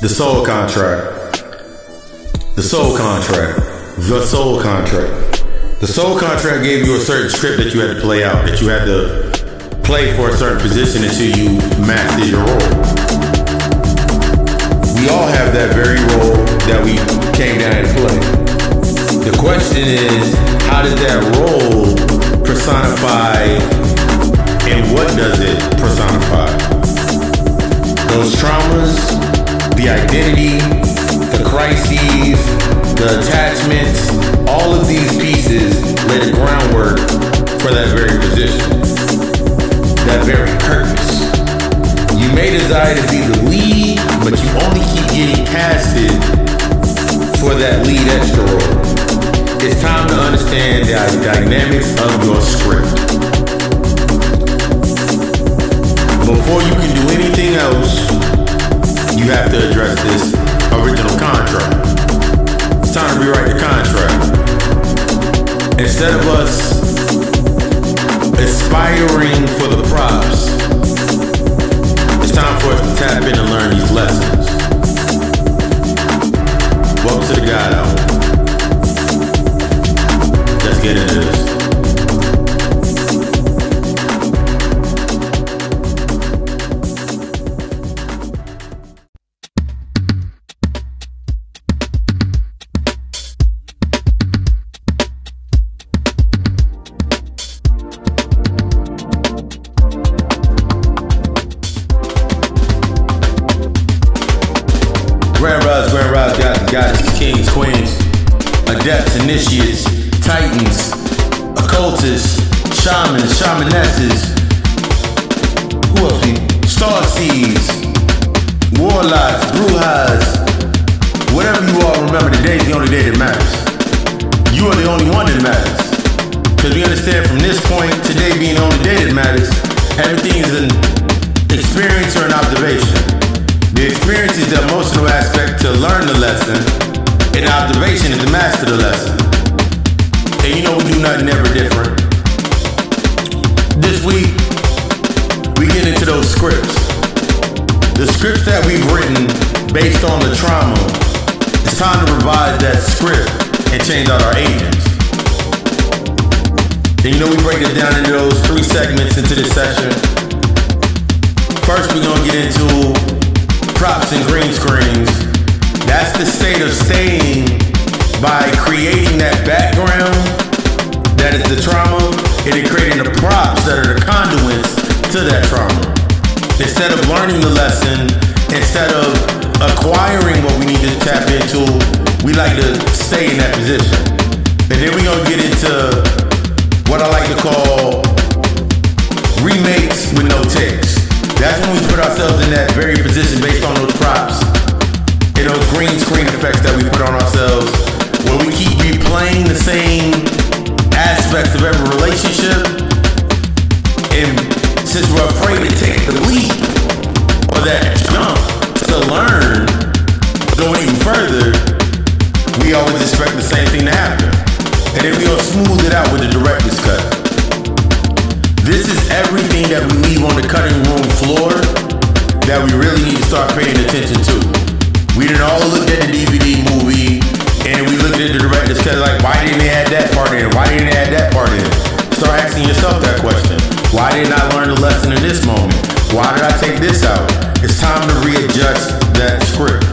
The soul contract. The soul contract. The soul contract. The soul contract gave you a certain script that you had to play out, that you had to play for a certain position until you mastered your role. We all have that very role that we came down to play. The question is, how does that role personify and what does it personify? Those traumas, the identity, the crises, the attachments, all of these pieces lay the groundwork for that very position, that very purpose. You may desire to be the lead, but you only keep getting casted for that lead extra role. It's time to understand the dynamics of your script. Before you can do anything else, you have to address this original contract. It's time to rewrite the contract. Instead of us aspiring for the props, it's time for us to tap in and learn these lessons. Welcome to the God Hour. Let's get into this. That jump to learn, going even further, we always expect the same thing to happen. And then we gonna smooth it out with the director's cut. This is everything that we leave on the cutting room floor that we really need to start paying attention to. We didn't all look at the DVD movie and we looked at the director's cut like, why didn't they add that part in? Why didn't they add that part in? Start asking yourself that question. Why didn't I learn the lesson in this moment? Why did I take this out? It's time to readjust that script.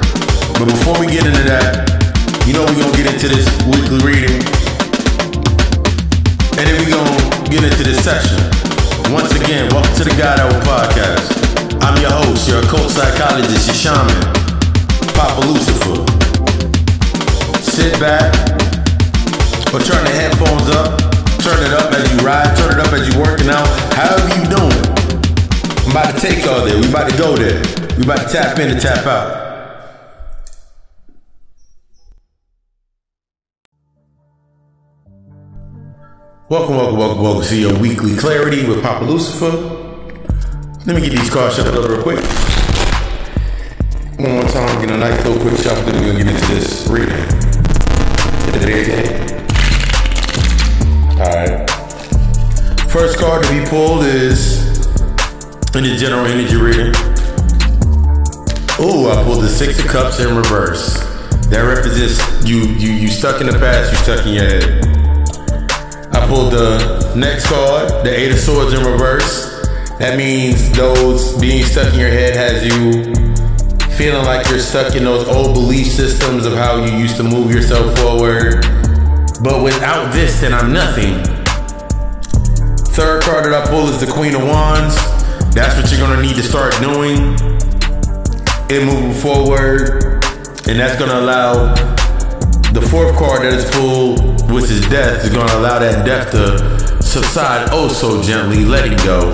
But before we get into that, you know we're gonna get into this weekly reading. And then we're gonna get into this session. Once again, welcome to the God Hour Podcast. I'm your host, your occult psychologist, your shaman, Papa Lucifer. Sit back or turn the headphones up, turn it up as you ride, turn it up as you're working out, however you doing. I'm about to take y'all there. We about to go there. We about to tap in and tap out. Welcome, welcome, welcome, welcome to your weekly clarity with Papa Lucifer. Let me get these cards shuffled up real quick. One more time, get a nice little quick shuffle, then we're gonna get into this reading. Alright. First card to be pulled is the general energy reading. Ooh, I pulled the Six of Cups in reverse. That represents you, you, you stuck in the past, you stuck in your head. I pulled the next card, the Eight of Swords in reverse. That means those being stuck in your head has you feeling like you're stuck in those old belief systems of how you used to move yourself forward. But without this, then I'm nothing. Third card that I pull is the Queen of Wands. That's what you're gonna need to start doing and moving forward. And that's gonna allow the fourth card that is pulled, which is death, is gonna allow that death to subside oh so gently, letting go.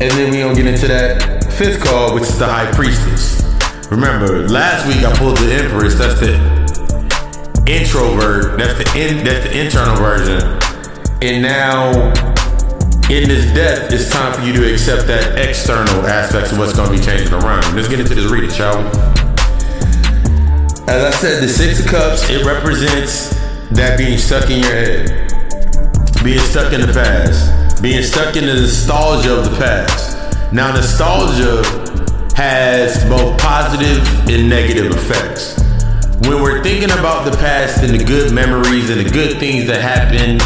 And then we gonna get into that fifth card, which is the High Priestess. Remember, last week I pulled the Empress. That's the introvert. That's the in, that's the internal version. And now, in this death, it's time for you to accept that external aspects of what's gonna be changing around. Let's get into this reading, shall we? As I said, the Six of Cups it represents that being stuck in your head, being stuck in the past being stuck in the nostalgia of the past. Now, nostalgia has both positive and negative effects. When we're thinking about the past and the good memories and the good things that happened,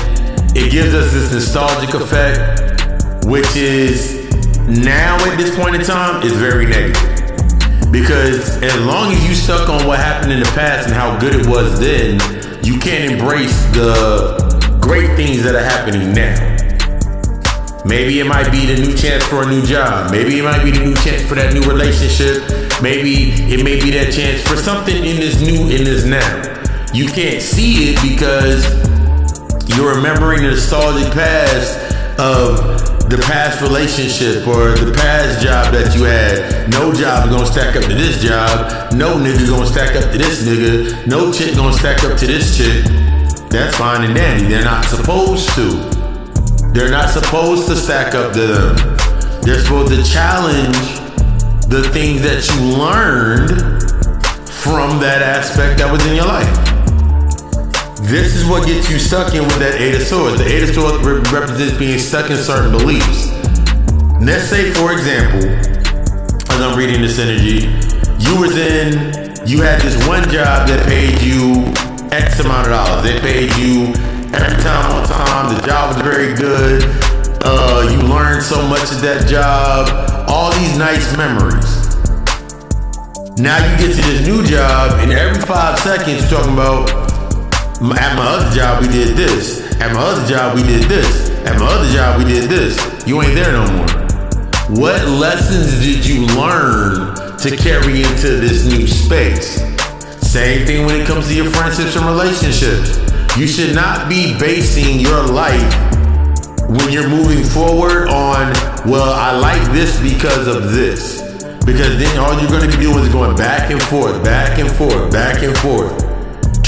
it gives us this nostalgic effect, which is now at this point in time is very negative. Because as long as you stuck on what happened in the past and how good it was then, you can't embrace the great things that are happening now. Maybe it might be the new chance for a new job. Maybe it might be the new chance for that new relationship. Maybe it may be that chance for something in this new, in this now. You can't see it because you're remembering the nostalgic past of the past relationship or the past job that you had. No job is gonna stack up to this job. No nigga is gonna stack up to this nigga. No chick gonna stack up to this chick. That's fine and dandy. They're not supposed to. They're not supposed to stack up to them. They're supposed to challenge the things that you learned from that aspect that was in your life. This is what gets you stuck in with that Eight of Swords. The Eight of Swords re- represents being stuck in certain beliefs. Let's say, for example, as I'm reading this energy, you was in, you had this one job that paid you X amount of dollars. They paid you every time on time. The job was very good. Uh, you learned so much at that job. All these nice memories. Now you get to this new job, and every five seconds talking about. At my other job, we did this. At my other job, we did this. At my other job, we did this. You ain't there no more. What lessons did you learn to carry into this new space? Same thing when it comes to your friendships and relationships. You should not be basing your life when you're moving forward on, well, I like this because of this. Because then all you're going to be doing is going back and forth, back and forth, back and forth.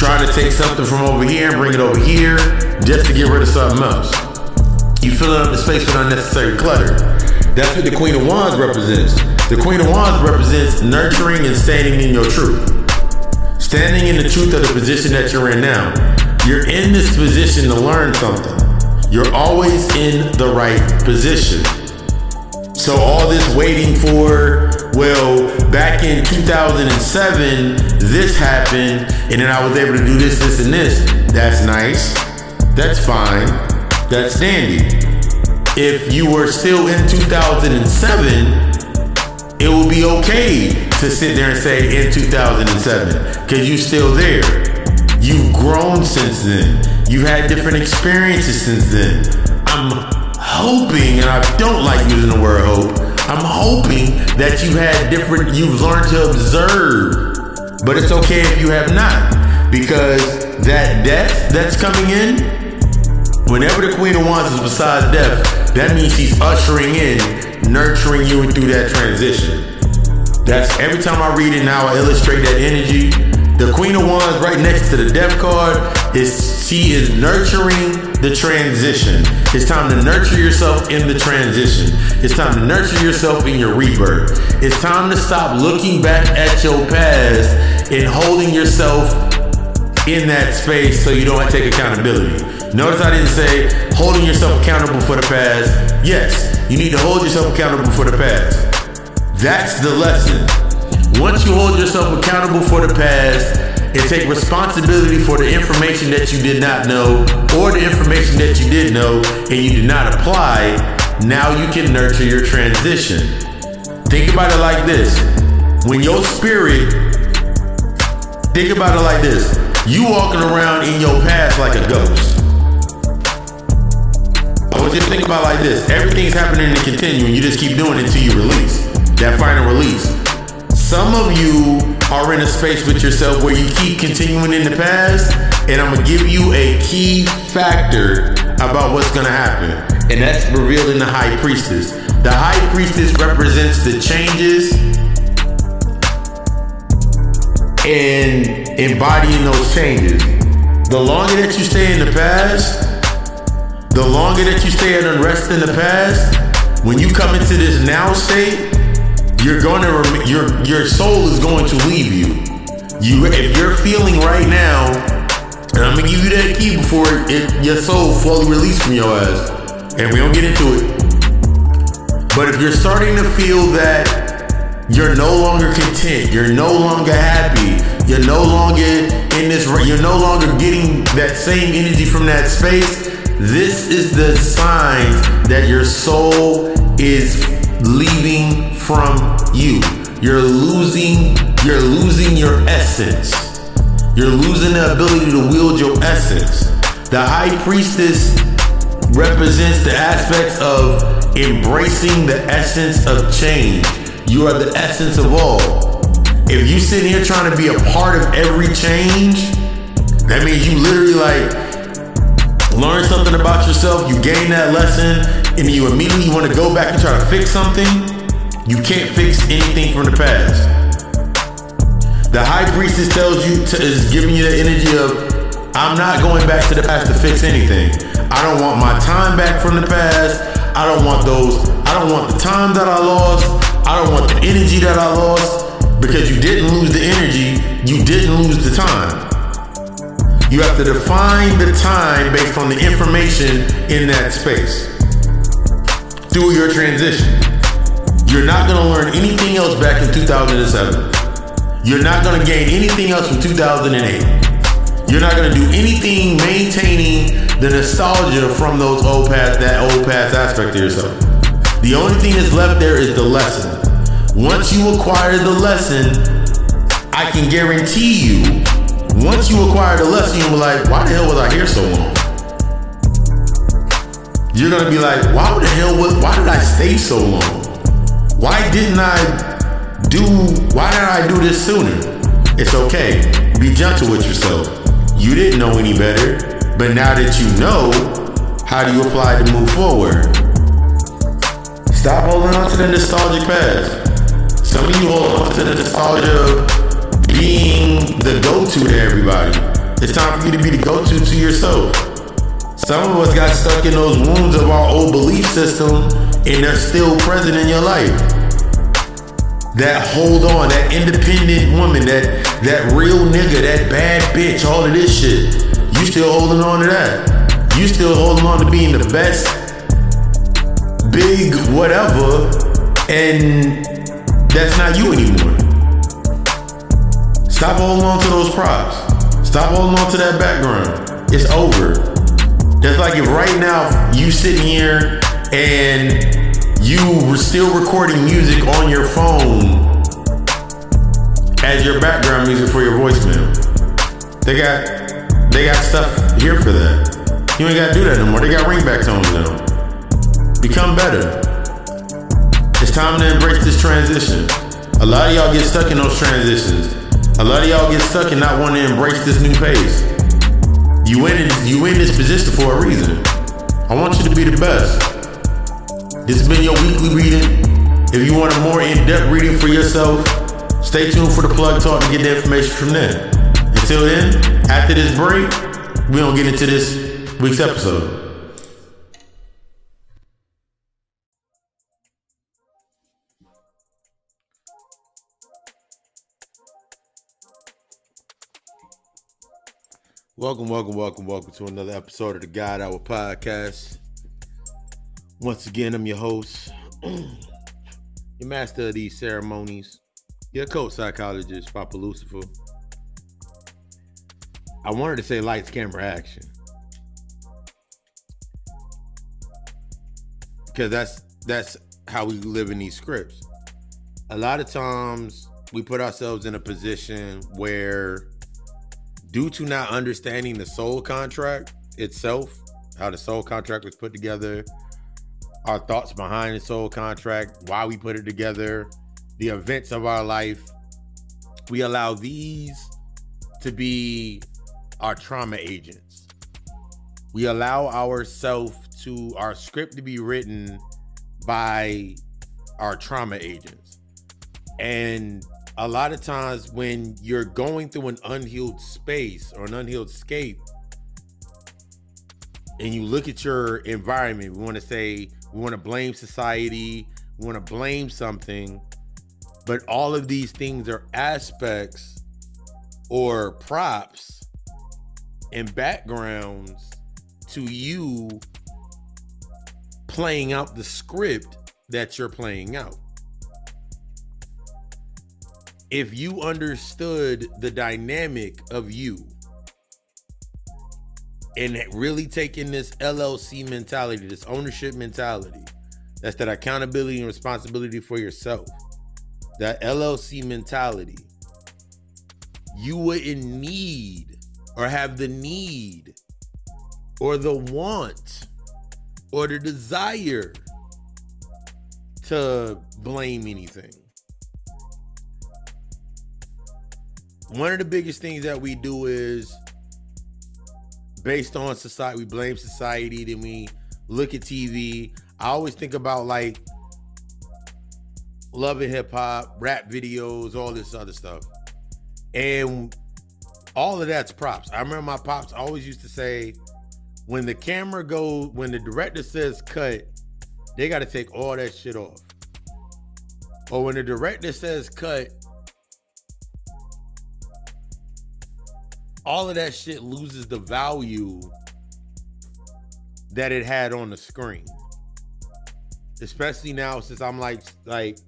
Trying to take something from over here and bring it over here just to get rid of something else. You fill up the space with unnecessary clutter. That's what the Queen of Wands represents. The Queen of Wands represents nurturing and standing in your truth. Standing in the truth of the position that you're in now. You're in this position to learn something. You're always in the right position. So all this waiting for, well, back in 2007, this happened, and then I was able to do this, this, and this. That's nice. That's fine. That's dandy. If you were still in 2007, it would be okay to sit there and say in 2007 because you're still there. You've grown since then. You've had different experiences since then. I'm hoping, and I don't like using the word hope, I'm hoping that you've had different, you've learned to observe. But it's okay if you have not. Because that death that's coming in, whenever the Queen of Wands is beside death, that means she's ushering in, nurturing you through that transition. That's every time I read it now, I illustrate that energy the Queen of Wands right next to the Death card is she is nurturing the transition. It's time to nurture yourself in the transition. It's time to nurture yourself in your rebirth. It's time to stop looking back at your past and holding yourself in that space so you don't take accountability. Notice I didn't say holding yourself accountable for the past. Yes, you need to hold yourself accountable for the past. That's the lesson. Once you hold yourself accountable for the past and take responsibility for the information that you did not know or the information that you did know and you did not apply, now you can nurture your transition. Think about it like this. When your spirit, think about it like this. You walking around in your past like a ghost. I want you to think about like this. Everything's happening in the continuum. You just keep doing it until you release. That final release. Some of you are in a space with yourself where you keep continuing in the past, and I'm gonna give you a key factor about what's gonna happen. And that's revealed in the high priestess. The high priestess represents the changes and embodying those changes. The longer that you stay in the past, the longer that you stay at unrest in the past, when you come into this now state, you're going to rem- your your soul is going to leave you. You if you're feeling right now, and I'm gonna give you that key before it, your soul fully released from your ass, and we don't get into it. But if you're starting to feel that you're no longer content. You're no longer happy. You're no longer in this. You're no longer getting that same energy from that space. This is the sign that your soul is leaving from you. You're losing. You're losing your essence. You're losing the ability to wield your essence. The high priestess represents the aspects of embracing the essence of change you are the essence of all. If you sit here trying to be a part of every change, that means you literally like learn something about yourself, you gain that lesson, and you immediately want to go back and try to fix something. You can't fix anything from the past. The high priestess tells you to, is giving you the energy of I'm not going back to the past to fix anything. I don't want my time back from the past. I don't want those. I don't want the time that I lost. I don't want the energy that I lost because you didn't lose the energy, you didn't lose the time. You have to define the time based on the information in that space through your transition. You're not going to learn anything else back in 2007. You're not going to gain anything else from 2008. You're not going to do anything maintaining the nostalgia from those old past, that old past aspect of yourself. The only thing that's left there is the lesson. Once you acquire the lesson, I can guarantee you, once you acquire the lesson, you'll be like, why the hell was I here so long? You're gonna be like, why the hell was why did I stay so long? Why didn't I do why did I do this sooner? It's okay. Be gentle with yourself. You didn't know any better, but now that you know, how do you apply to move forward? Stop holding on to the nostalgic past. Some of you hold on to the nostalgia of being the go-to to everybody. It's time for you to be the go-to to yourself. Some of us got stuck in those wounds of our old belief system and they're still present in your life. That hold on, that independent woman, that that real nigga, that bad bitch, all of this shit. You still holding on to that. You still holding on to being the best big whatever and that's not you anymore. Stop holding on to those props. Stop holding on to that background. It's over. That's like if right now you sitting here and you were still recording music on your phone as your background music for your voicemail. They got they got stuff here for that. You ain't gotta do that no more. They got ringback tones now. Become better. It's time to embrace this transition. A lot of y'all get stuck in those transitions. A lot of y'all get stuck and not wanting to embrace this new pace. You in you in this position for a reason. I want you to be the best. This has been your weekly reading. If you want a more in-depth reading for yourself, stay tuned for the plug talk to get the information from there. Until then, after this break, we don't get into this week's episode. Welcome, welcome, welcome, welcome to another episode of the God Hour Podcast. Once again, I'm your host, your master of these ceremonies, Your occult psychologist, Papa Lucifer. I wanted to say lights, camera, action. Because that's that's how we live in these scripts. A lot of times we put ourselves in a position where due to not understanding the soul contract itself, how the soul contract was put together, our thoughts behind the soul contract, why we put it together, the events of our life, we allow these to be our trauma agents. We allow ourselves to our script to be written by our trauma agents. And a lot of times when you're going through an unhealed space or an unhealed scape, and you look at your environment, we want to say we want to blame society, we want to blame something, but all of these things are aspects or props and backgrounds to you playing out the script that you're playing out. If you understood the dynamic of you and really taking this LLC mentality, this ownership mentality, that's that accountability and responsibility for yourself, that LLC mentality, you wouldn't need or have the need or the want or the desire to blame anything. One of the biggest things that we do is based on society, we blame society, then we look at TV. I always think about like love and hip hop, rap videos, all this other stuff. And all of that's props. I remember my pops always used to say, when the camera goes, when the director says cut, they got to take all that shit off. Or when the director says cut, all of that shit loses the value that it had on the screen. Especially now since I'm like like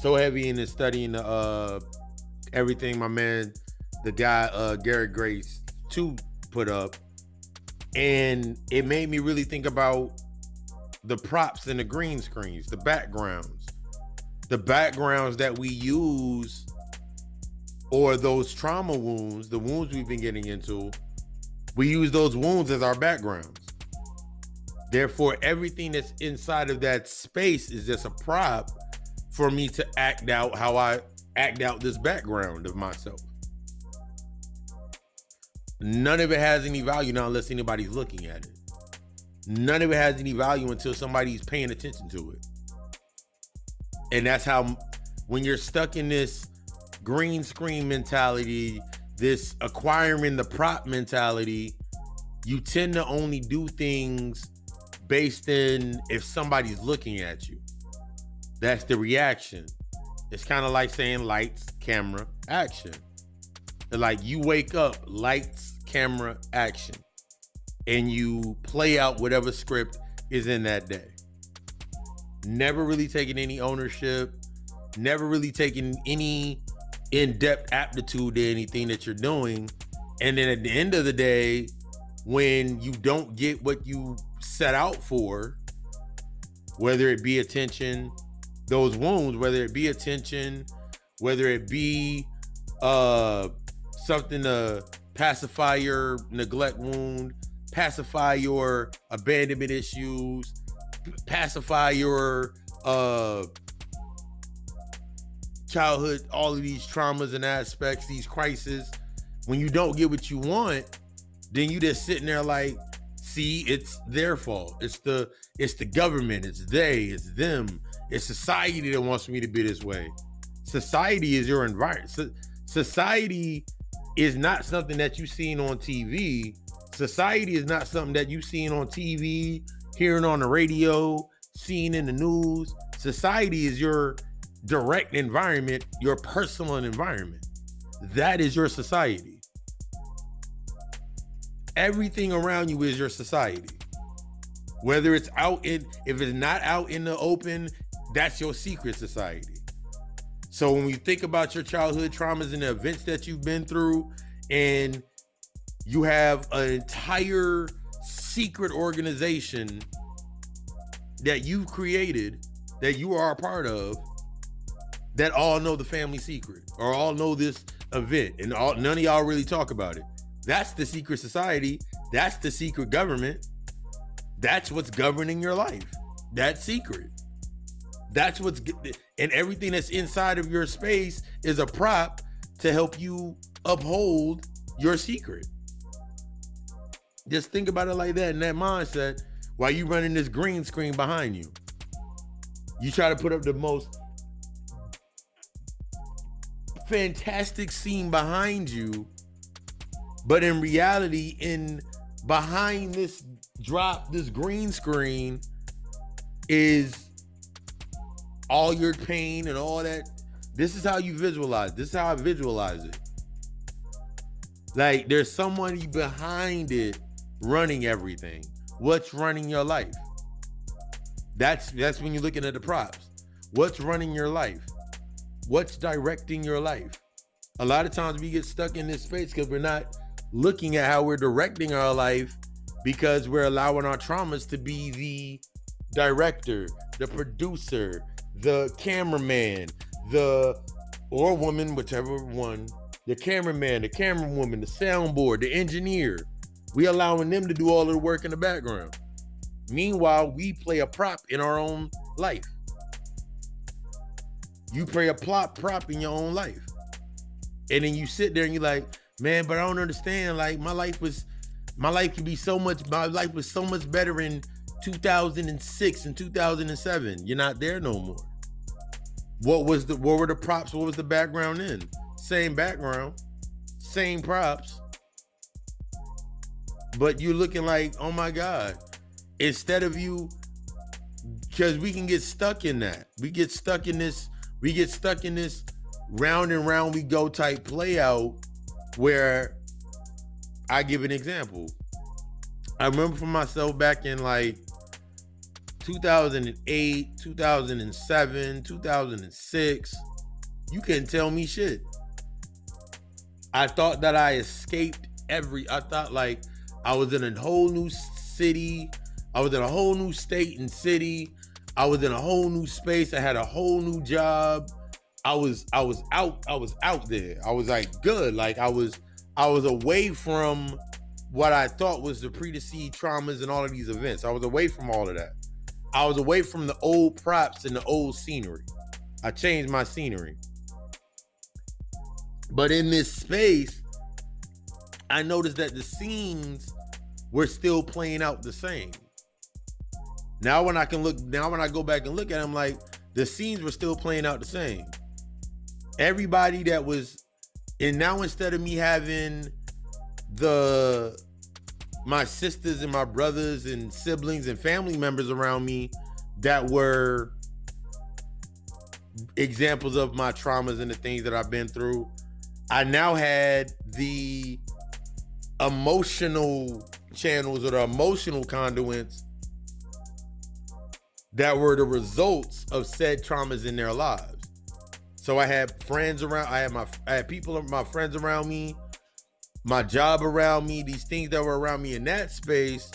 so heavy into studying the uh everything my man, the guy uh Garrett Grace 2 put up. And it made me really think about the props and the green screens, the backgrounds, the backgrounds that we use or those trauma wounds, the wounds we've been getting into, we use those wounds as our backgrounds. Therefore, everything that's inside of that space is just a prop for me to act out how I act out this background of myself. None of it has any value now unless anybody's looking at it. None of it has any value until somebody's paying attention to it. And that's how, when you're stuck in this green screen mentality, this acquiring the prop mentality, you tend to only do things based in if somebody's looking at you. That's the reaction. It's kind of like saying lights, camera, action. like you wake up, lights, camera, action, and you play out whatever script is in that day. Never really taking any ownership, never really taking any in-depth aptitude to anything that you're doing. And then at the end of the day, when you don't get what you set out for, whether it be attention, those wounds, whether it be attention, whether it be uh something to pacify your neglect wound, pacify your abandonment issues, pacify your uh childhood, all of these traumas and aspects, these crises. When you don't get what you want, then you just sitting there like, see, it's their fault. It's the it's the government. It's they. It's them. It's society that wants me to be this way. Society is your environment. So, society is not something that you've seen on TV. Society is not something that you've seen on TV, hearing on the radio, seeing in the news. Society is your direct environment, your personal environment. That is your society. Everything around you is your society. Whether it's out in, if it's not out in the open, that's your secret society. So when you think about your childhood traumas and the events that you've been through, and you have an entire secret organization that you've created that you are a part of that all know the family secret or all know this event and all none of y'all really talk about it. That's the secret society. That's the secret government. That's what's governing your life. That secret. That's what's and everything that's inside of your space is a prop to help you uphold your secret. Just think about it like that in that mindset while you running this green screen behind you. You try to put up the most fantastic scene behind you, but in reality, in behind this drop, this green screen is all your pain and all that. This is how you visualize. This is how I visualize it. Like there's somebody behind it running everything. What's running your life? That's that's when you're looking at the props. What's running your life? What's directing your life? A lot of times we get stuck in this space because we're not looking at how we're directing our life because we're allowing our traumas to be the director, the producer, the cameraman, the or woman, whichever one, the cameraman, the camera woman, the soundboard, the engineer. We allowing them to do all the work in the background. Meanwhile, we play a prop in our own life. You play a plot prop in your own life. And then you sit there and you're like, man, but I don't understand. Like my life was my life could be so much my life was so much better in 2006 and 2007. You're not there no more. What was the what were the props? What was the background in? Same background, same props. But you're looking like, oh my God. Instead of you, because we can get stuck in that. We get stuck in this, we get stuck in this round and round we go type play out where I give an example. I remember for myself back in like 2008, 2007, 2006, you couldn't tell me shit. I thought that I escaped every, I thought like I was in a whole new city. I was in a whole new state and city. I was in a whole new space. I had a whole new job. I was I was out I was out there. I was like good. Like I was I was away from what I thought was the predeceived traumas and all of these events. I was away from all of that. I was away from the old props and the old scenery. I changed my scenery. But in this space, I noticed that the scenes were still playing out the same. Now when I can look, now when I go back and look at them, like the scenes were still playing out the same. Everybody that was, and now instead of me having the my sisters and my brothers and siblings and family members around me that were examples of my traumas and the things that I've been through, I now had the emotional channels or the emotional conduits that were the results of said traumas in their lives. So I had friends around, I had my I had people, my friends around me, my job around me, these things that were around me in that space,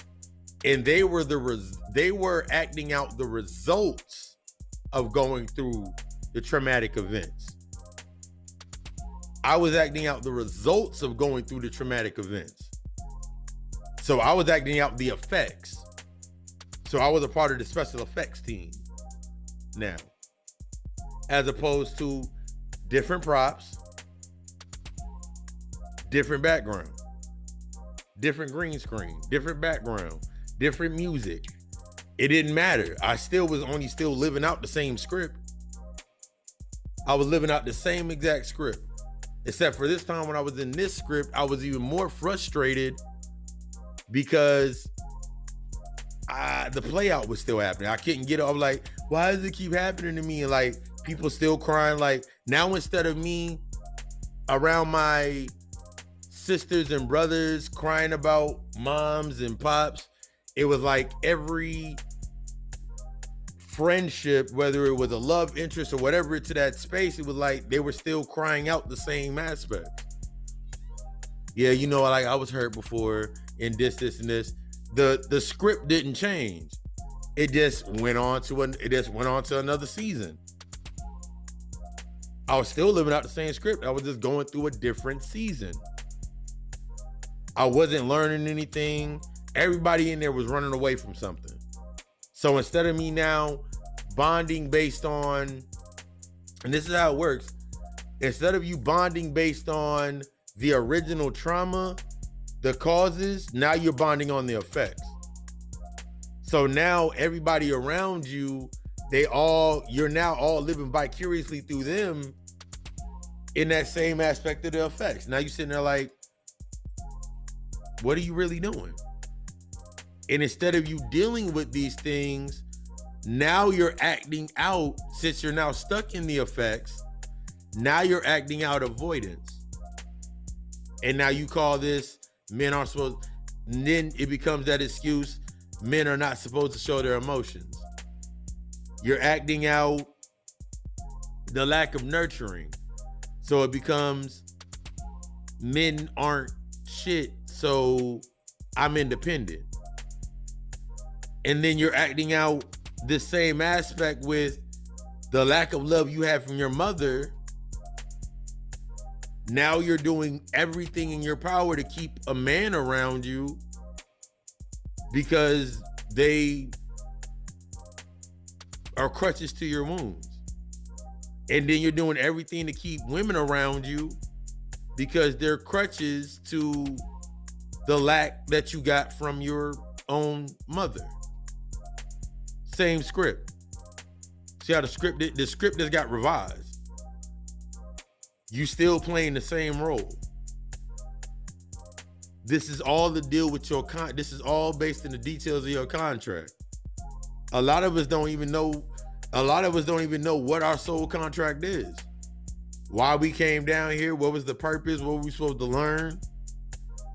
and they were the res- they were acting out the results of going through the traumatic events. I was acting out the results of going through the traumatic events. So I was acting out the effects. So I was a part of the special effects team now, as opposed to different props, different background, different green screen, different background, different music. It didn't matter. I still was only still living out the same script. I was living out the same exact script. Except for this time when I was in this script, I was even more frustrated because I, the playout was still happening. I couldn't get. I'm like, why does it keep happening to me? Like people still crying. Like now instead of me around my sisters and brothers crying about moms and pops, it was like every friendship, whether it was a love interest or whatever to that space, it was like they were still crying out the same aspect. Yeah, you know, like I was hurt before in this, this, and this. The the script didn't change. It just went on to an it just went on to another season. I was still living out the same script. I was just going through a different season. I wasn't learning anything. Everybody in there was running away from something. So instead of me now bonding based on, and this is how it works, instead of you bonding based on the original trauma, the causes, now you're bonding on the effects. So now everybody around you, they all, you're now all living vicariously through them in that same aspect of the effects. Now you're sitting there like, what are you really doing? And instead of you dealing with these things, now you're acting out, since you're now stuck in the effects, now you're acting out avoidance. And now you call this men aren't supposed, then it becomes that excuse men are not supposed to show their emotions. You're acting out the lack of nurturing. So it becomes men aren't shit, so I'm independent. And then you're acting out the same aspect with the lack of love you have from your mother. Now you're doing everything in your power to keep a man around you because they are crutches to your wounds. And then you're doing everything to keep women around you because they're crutches to the lack that you got from your own mother. Same script. See how the script the script has got revised. You still playing the same role. This is all the deal with your con. This is all based in the details of your contract. A lot of us don't even know a lot of us don't even know what our soul contract is. Why we came down here, what was the purpose, what were we supposed to learn?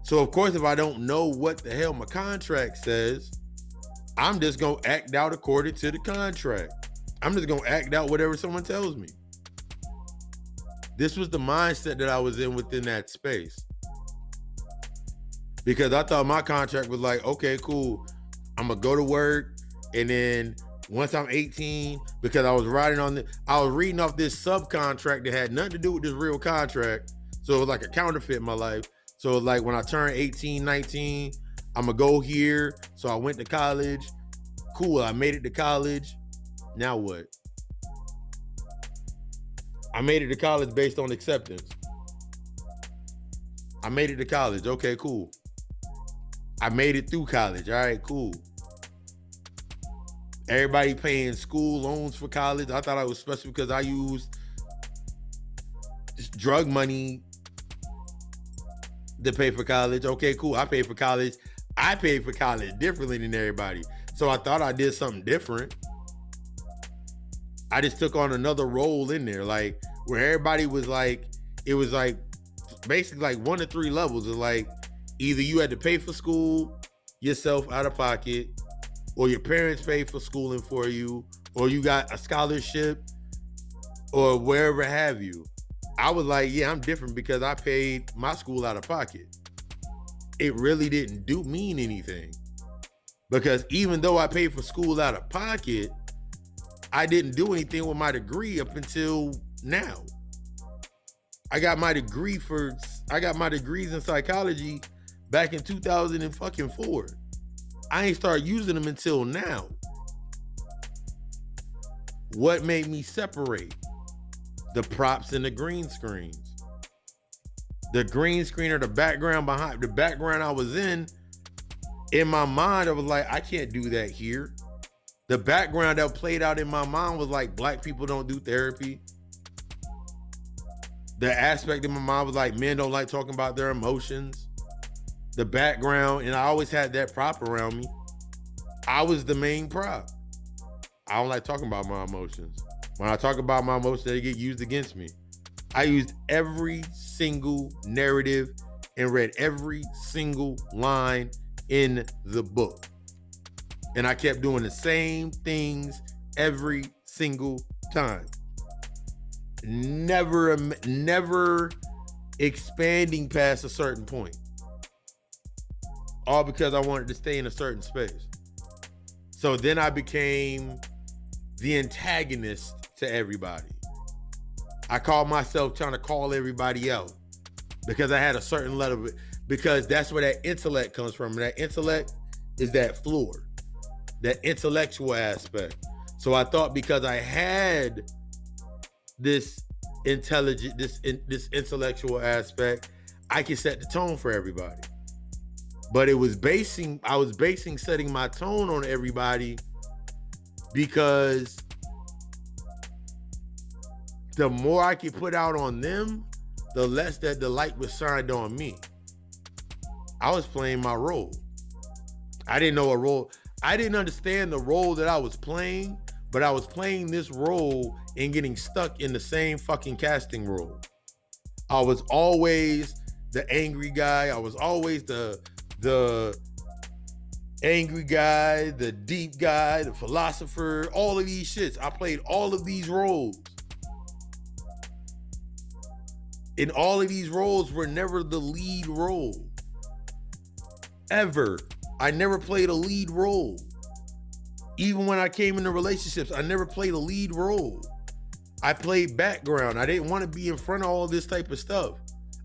So of course, if I don't know what the hell my contract says, I'm just gonna act out according to the contract. I'm just gonna act out whatever someone tells me. This was the mindset that I was in within that space. Because I thought my contract was like, okay, cool. I'm gonna go to work and then once I'm 18, because I was riding on the, I was reading off this subcontract that had nothing to do with this real contract. So it was like a counterfeit in my life. So like when I turned 18, 19, I'm gonna go here. So I went to college. Cool, I made it to college. Now what? I made it to college based on acceptance. I made it to college. Okay, cool. I made it through college. All right, cool. Everybody paying school loans for college. I thought I was special because I used drug money to pay for college. Okay, cool. I paid for college. I paid for college differently than everybody. So I thought I did something different. I just took on another role in there, like where everybody was like, it was like basically like one to three levels of like either you had to pay for school yourself out of pocket, or your parents paid for schooling for you, or you got a scholarship, or wherever have you. I was like, yeah, I'm different because I paid my school out of pocket. It really didn't do mean anything. Because even though I paid for school out of pocket, I didn't do anything with my degree up until now. I got my degree for I got my degrees in psychology back in 2004. I ain't start using them until now. What made me separate? The props and the green screens. The green screen or the background behind the background I was in, in my mind, I was like, I can't do that here. The background that played out in my mind was like, black people don't do therapy. The aspect in my mind was like, men don't like talking about their emotions the background, and I always had that prop around me. I was the main prop. I don't like talking about my emotions. When I talk about my emotions, they get used against me. I used every single narrative and read every single line in the book. And I kept doing the same things every single time. Never, never expanding past a certain point. All because I wanted to stay in a certain space. So then I became the antagonist to everybody. I called myself trying to call everybody out because I had a certain level because that's where that intellect comes from. And that intellect is that floor, that intellectual aspect. So I thought because I had this intelligent, this in, this intellectual aspect, I could set the tone for everybody. But it was basing, I was basing setting my tone on everybody because the more I could put out on them, the less that the light was shined on me. I was playing my role. I didn't know a role. I didn't understand the role that I was playing, but I was playing this role and getting stuck in the same fucking casting role. I was always the angry guy. I was always the the angry guy, the deep guy, the philosopher, all of these shits. I played all of these roles And all of these roles were never the lead role. Ever. I never played a lead role. Even when I came into relationships, I never played a lead role. I played background. I didn't want to be in front of all this type of stuff.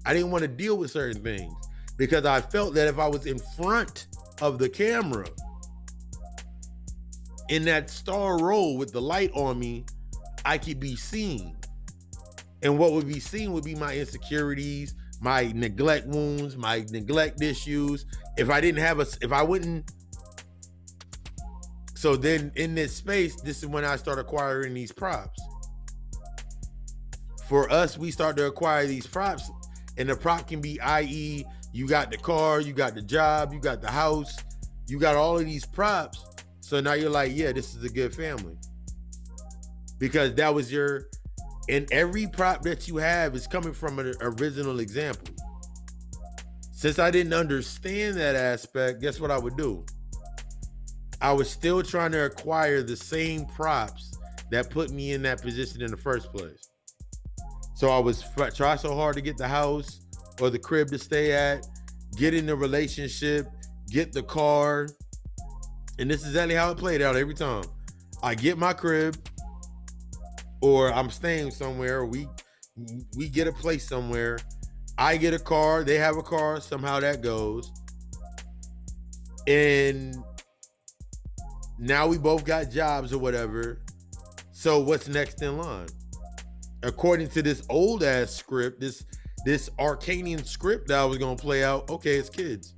I didn't want to deal with certain things because I felt that if I was in front of the camera in that star role with the light on me, I could be seen. And what would be seen would be my insecurities, my neglect wounds, my neglect issues. If I didn't have a, if I wouldn't. So then in this space, this is when I start acquiring these props. For us, we start to acquire these props, and the prop can be, i.e., you got the car, you got the job, you got the house, you got all of these props. So now you're like, yeah, this is a good family. Because that was your and every prop that you have is coming from an original example. Since I didn't understand that aspect, guess what I would do? I was still trying to acquire the same props that put me in that position in the first place. So I was f- try so hard to get the house or the crib to stay at, get in the relationship, get the car. And this is exactly how it played out every time. I get my crib, or I'm staying somewhere, we we get a place somewhere. I get a car, they have a car, somehow that goes. And now we both got jobs or whatever. So what's next in line? According to this old ass script, this this Arcanian script that I was gonna play out, okay, it's kids.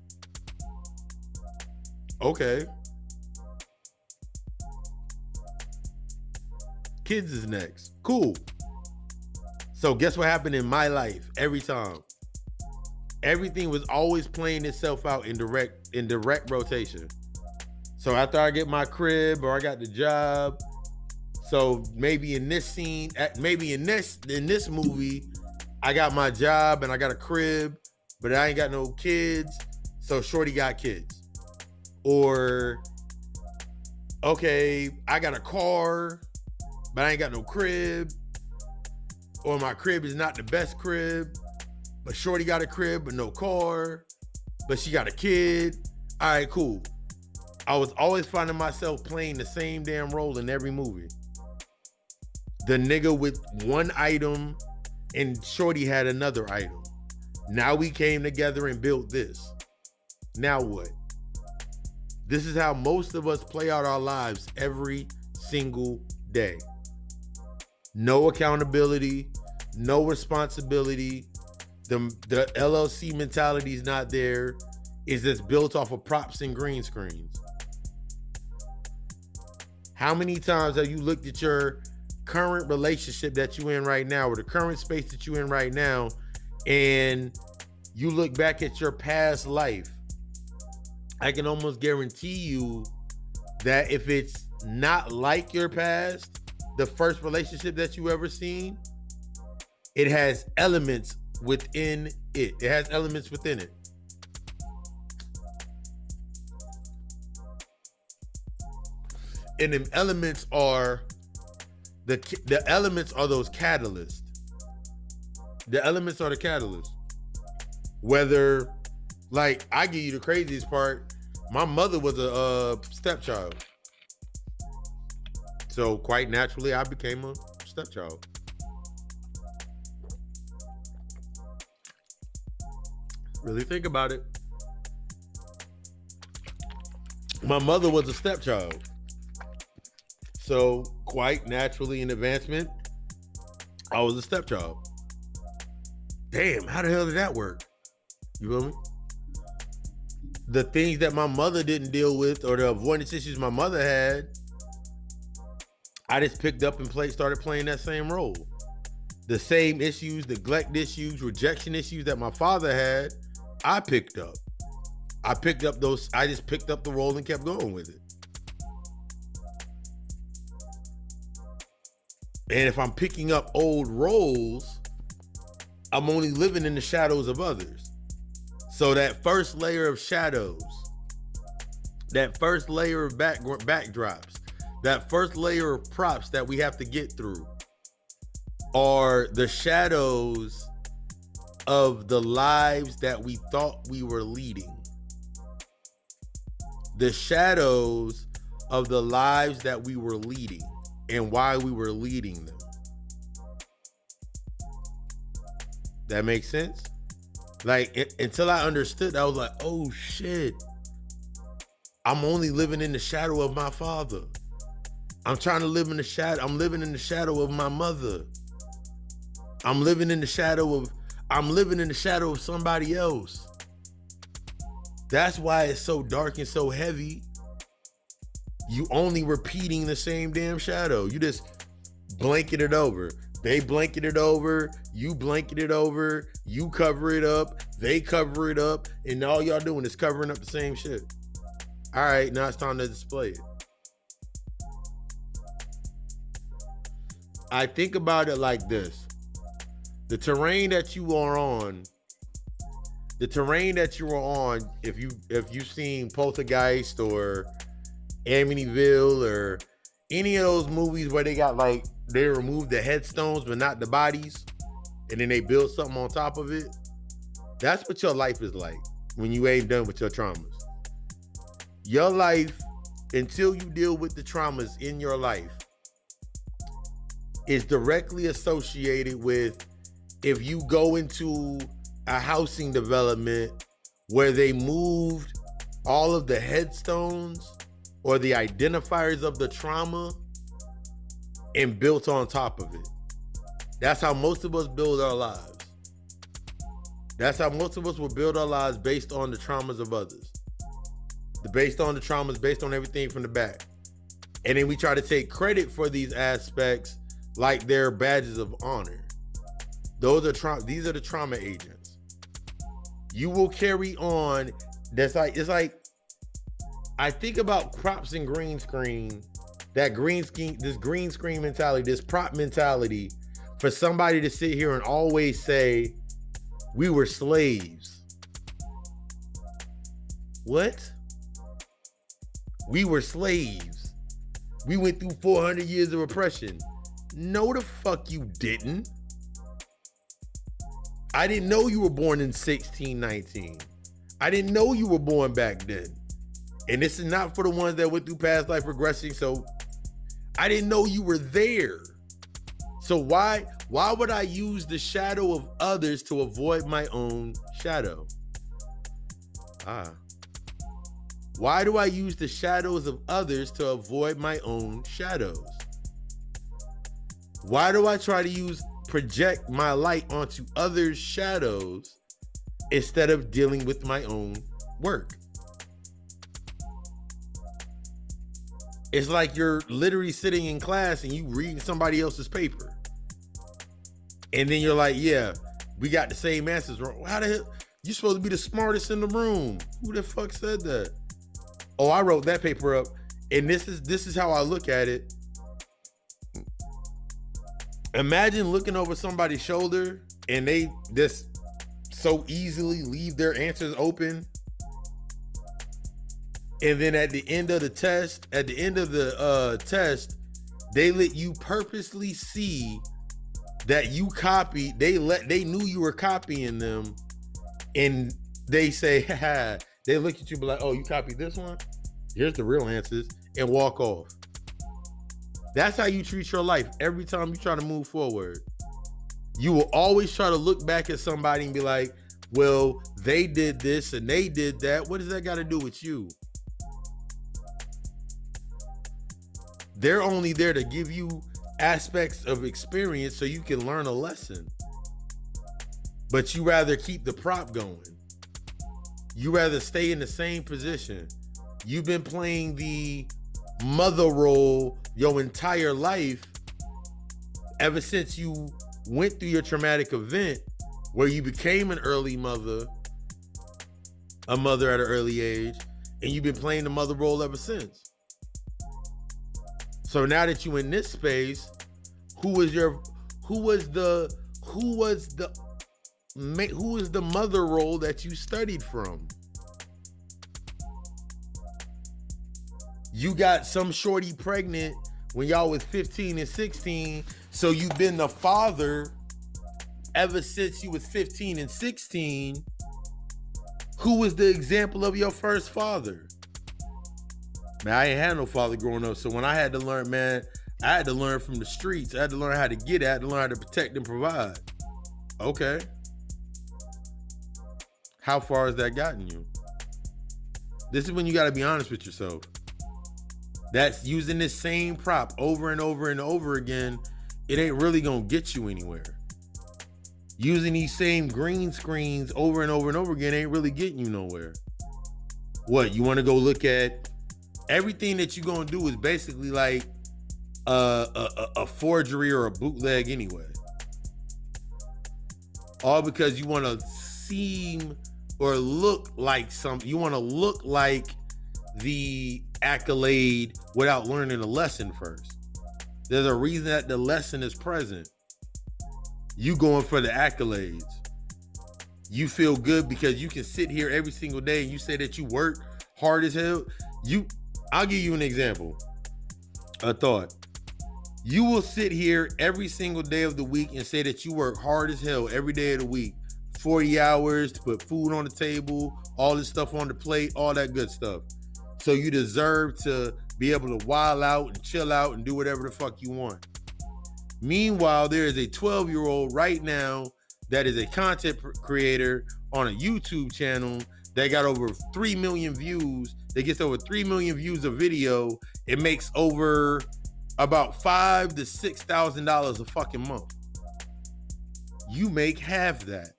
Okay. Kids is next. Cool. So guess what happened in my life every time? Everything was always playing itself out in direct in direct rotation. So after I get my crib or I got the job, so maybe in this scene, eh, maybe in this in this movie, I got my job and I got a crib, but I ain't got no kids. So Shorty got kids. Or okay, I got a car, but I ain't got no crib. Or my crib is not the best crib, but Shorty got a crib but no car, but she got a kid. All right, cool. I was always finding myself playing the same damn role in every movie. The nigga with one item and Shorty had another item. Now we came together and built this. Now what? This is how most of us play out our lives every single day no accountability, no responsibility. The, the LLC mentality is not there. Is this built off of props and green screens? How many times have you looked at your current relationship that you're in right now or the current space that you're in right now and you look back at your past life? I can almost guarantee you that if it's not like your past, the first relationship that you ever seen, it has elements within it. It has elements within it. And them elements are the the elements are those catalysts. The elements are the catalysts. Whether, like, I give you the craziest part. My mother was a uh, stepchild, so quite naturally, I became a stepchild. Really think about it. My mother was a stepchild. So, quite naturally, in advancement, I was a stepchild. Damn, how the hell did that work? You feel me? The things that my mother didn't deal with or the avoidance issues my mother had, I just picked up and played, started playing that same role. The same issues, neglect issues, rejection issues that my father had, I picked up. I picked up those, I just picked up the role and kept going with it. And if I'm picking up old roles, I'm only living in the shadows of others. So that first layer of shadows, that first layer of back backdrops, that first layer of props that we have to get through are the shadows of the lives that we thought we were leading. The shadows of the lives that we were leading and why we were leading them. That makes sense? Like it, until I understood, I was like, oh shit. I'm only living in the shadow of my father. I'm trying to live in the shadow. I'm living in the shadow of my mother. I'm living in the shadow of I'm living in the shadow of somebody else. That's why it's so dark and so heavy. You only repeating the same damn shadow. You just blanket it over. They blanket it over, you blanket it over, you cover it up, they cover it up, and all y'all doing is covering up the same shit. All right, now it's time to display it. I think about it like this the terrain that you are on the terrain that you are on if you if you've seen poltergeist or amityville or any of those movies where they got like they remove the headstones but not the bodies and then they build something on top of it? That's what your life is like when you ain't done with your traumas. Your life until you deal with the traumas in your life is directly associated with if you go into a housing development where they moved all of the headstones or the identifiers of the trauma and built on top of it. That's how most of us build our lives. That's how most of us will build our lives based on the traumas of others. The based on the traumas, based on everything from the back. And then we try to take credit for these aspects like they're badges of honor. Those are trauma. These are the trauma agents. You will carry on. That's like it's like I think about props and green screen. That green screen, this green screen mentality, this prop mentality, for somebody to sit here and always say, "We were slaves." What? We were slaves. We went through 400 years of oppression. No, the fuck you didn't. I didn't know you were born in 1619. I didn't know you were born back then. And this is not for the ones that went through past life regressing. So I didn't know you were there. So why why would I use the shadow of others to avoid my own shadow? Ah. Why do I use the shadows of others to avoid my own shadows? Why do I try to use project my light onto others' shadows instead of dealing with my own work? It's like you're literally sitting in class and you reading somebody else's paper. And then you're like, yeah, we got the same answers. How the hell? You supposed to be the smartest in the room. Who the fuck said that? Oh, I wrote that paper up. And this is this is how I look at it. Imagine looking over somebody's shoulder and they just so easily leave their answers open And then at the end of the test, at the end of the uh, test, they let you purposely see that you copied. They let they knew you were copying them, and they say, Haha. they look at you be like, "Oh, you copied this one? Here's the real answers," and walk off. That's how you treat your life every time you try to move forward. You will always try to look back at somebody and be like, well, they did this and they did that. What does that got to do with you? They're only there to give you aspects of experience so you can learn a lesson. But you rather keep the prop going. You rather stay in the same position. You've been playing the mother role your entire life ever since you went through your traumatic event where you became an early mother, a mother at an early age, and you've been playing the mother role ever since. So now that you in this space, who was your who was the who was the who was the mother role that you studied from? You got some shorty pregnant when y'all was 15 and 16, so you've been the father ever since you was 15 and 16. Who was the example of your first father? Man, I ain't had no father growing up. So when I had to learn, man, I had to learn from the streets. I had to learn how to get at, to learn how to protect and provide. Okay. How far has that gotten you? This is when you got to be honest with yourself that's using this same prop over and over and over again, it ain't really gonna get you anywhere. Using these same green screens over and over and over again ain't really getting you nowhere. What you want to go look at? Everything that you're gonna do is basically like a, a, a forgery or a bootleg anyway. All because you want to seem or look like something. You want to look like the accolade without learning a lesson first. There's a reason that the lesson is present. You going for the accolades. You feel good because you can sit here every single day and you say that you work hard as hell. You I'll give you an example. A thought. You will sit here every single day of the week and say that you work hard as hell every day of the week. 40 hours to put food on the table, all this stuff on the plate, all that good stuff. So you deserve to be able to wild out and chill out and do whatever the fuck you want. Meanwhile, there is a 12 year old right now that is a content creator on a YouTube channel that got over 3 million views. That gets over 3 million views of video. It makes over about five to six thousand dollars a fucking month. You make half that.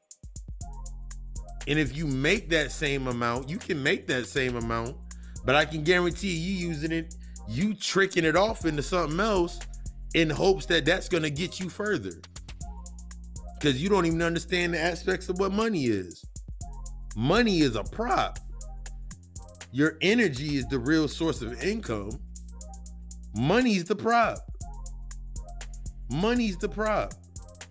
And if you make that same amount, you can make that same amount but I can guarantee you using it, you tricking it off into something else in hopes that that's going to get you further. Because you don't even understand the aspects of what money is. Money is a prop. Your energy is the real source of income. Money's the prop. Money's the prop.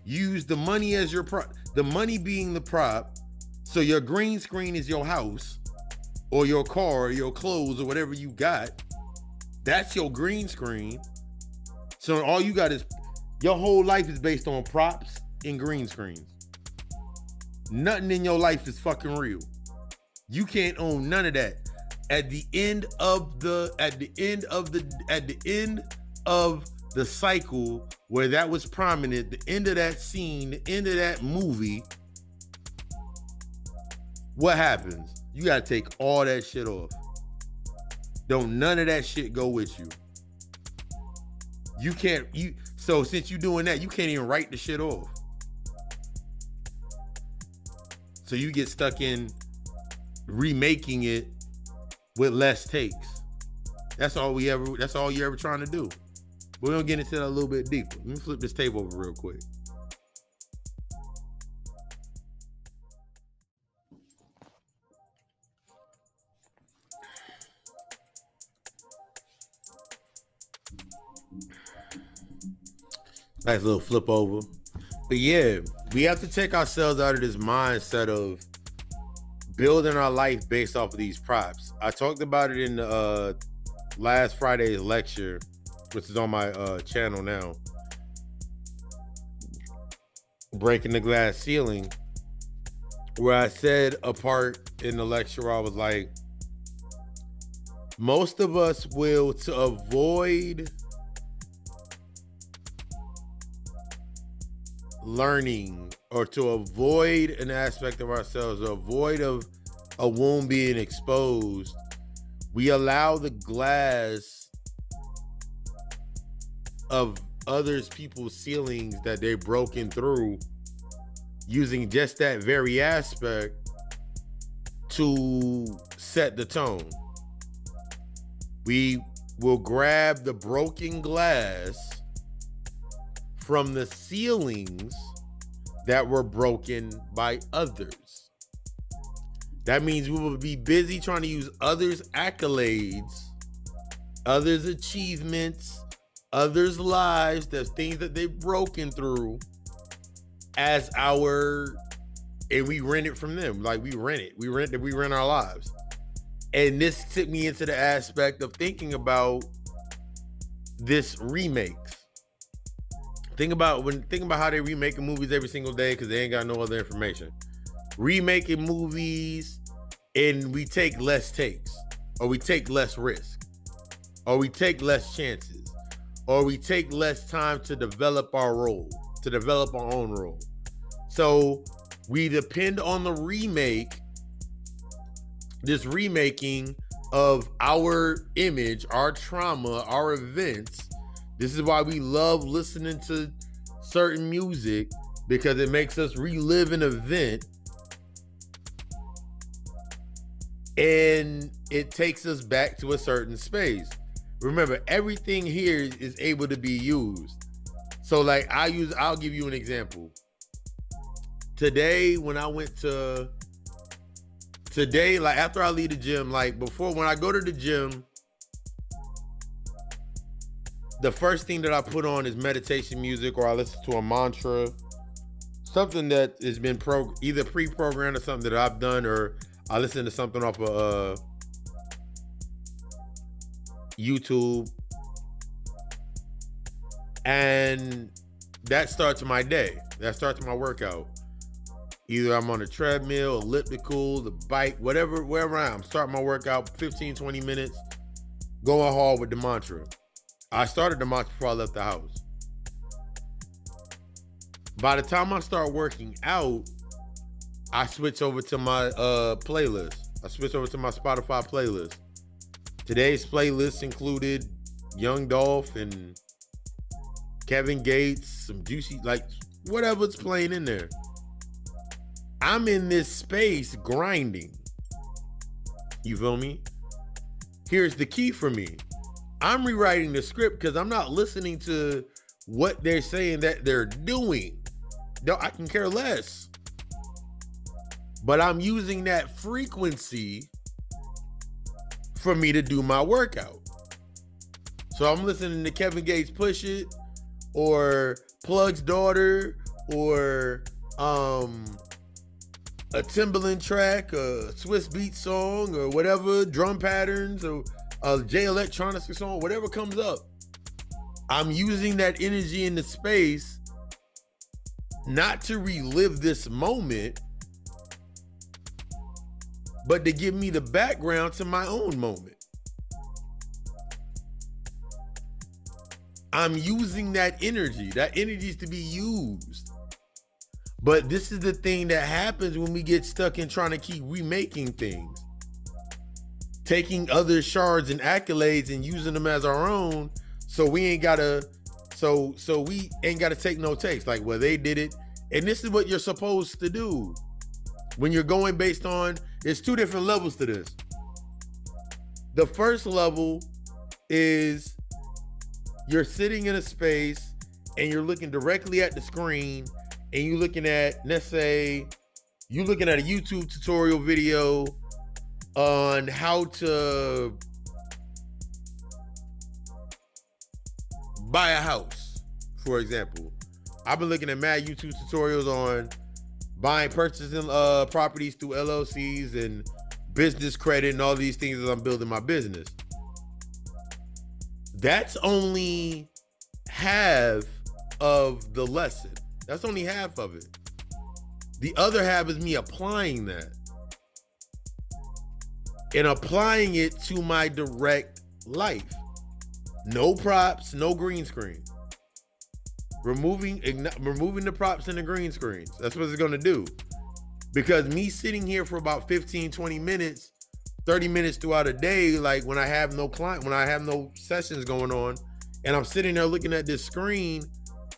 Use the money as your prop. The money being the prop. So your green screen is your house or your car or your clothes or whatever you got. That's your green screen. So all you got is your whole life is based on props and green screens. Nothing in your life is fucking real. You can't own none of that. At the end of the at the end of the at the end of the cycle where that was prominent, the end of that scene, the end of that movie, what happens? You got to take all that shit off. Don't none of that shit go with you. You can't you so since you're doing that, you can't even write the shit off. So you get stuck in remaking it with less takes. That's all we ever that's all you're ever trying to do. We're gonna get into that a little bit deeper. Let me flip this table over real quick. Nice little flip over. But yeah, we have to take ourselves out of this mindset of building our life based off of these props. I talked about it in the uh, last Friday's lecture, which is on my uh, channel now. Breaking the glass ceiling, where I said a part in the lecture I was like, most of us will to avoid learning or to avoid an aspect of ourselves or avoid of a wound being exposed we allow the glass of others people's ceilings that they've broken through using just that very aspect to set the tone. We will grab the broken glass from the ceilings that were broken by others. That means we will be busy trying to use others' accolades, others' achievements, others' lives, the things that they've broken through as our and we rent it from them. Like we rent it. We rent it, we rent our lives. And this took me into the aspect of thinking about this remakes. Think about when think about how they remaking movies every single day because they ain't got no other information. Remaking movies and we take less takes, or we take less risk, or we take less chances, or we take less time to develop our role, to develop our own role. So we depend on the remake this remaking of our image, our trauma, our events. This is why we love listening to certain music because it makes us relive an event and it takes us back to a certain space. Remember, everything here is able to be used. So, like, I use, I'll give you an example. Today, when I went to today, like after I leave the gym, like before when I go to the gym, the first thing that I put on is meditation music or I listen to a mantra, something that has been pro either pre-programmed or something that I've done, or I listen to something off of uh, YouTube, and that starts my day. That starts my workout. Either I'm on a treadmill, elliptical, the bike, whatever, wherever I am. Start my workout 15, 20 minutes, going hard with the mantra. I started the mantra before I left the house. By the time I start working out, I switch over to my uh playlist. I switch over to my Spotify playlist. Today's playlist included Young Dolph and Kevin Gates, some juicy, like whatever's playing in there. I'm in this space grinding. You feel me? Here's the key for me. I'm rewriting the script because I'm not listening to what they're saying that they're doing. No, I can care less. But I'm using that frequency for me to do my workout. So I'm listening to Kevin Gates push it or Plug's daughter or um a Timbaland track, a Swizz Beatz song, or whatever, drum patterns, or a Jay Electronica song, whatever comes up. I'm using that energy in the space not to relive this moment, but to give me the background to my own moment. I'm using that energy. That energy is to be used. But this is the thing that happens when we get stuck in trying to keep remaking things. Taking other shards and accolades and using them as our own, so we ain't gotta so so we ain't gotta take no takes. Like, well, they did it. And this is what you're supposed to do. When you're going based on there's two different levels to this. The first level is you're sitting in a space and you're looking directly at the screen and you're looking at, let's say, you're looking at a YouTube tutorial video on how to buy a house, for example. I've been looking at mad YouTube tutorials on buying, purchasing uh properties through LLCs and business credit and all these things as I'm building my business. That's only half of the lesson. That's only half of it. The other half is me applying that and applying it to my direct life. No props, no green screen. Removing removing the props and the green screens. That's what it's going to do. Because me sitting here for about 15, 20 minutes, 30 minutes throughout a day, like when I have no client, when I have no sessions going on, and I'm sitting there looking at this screen,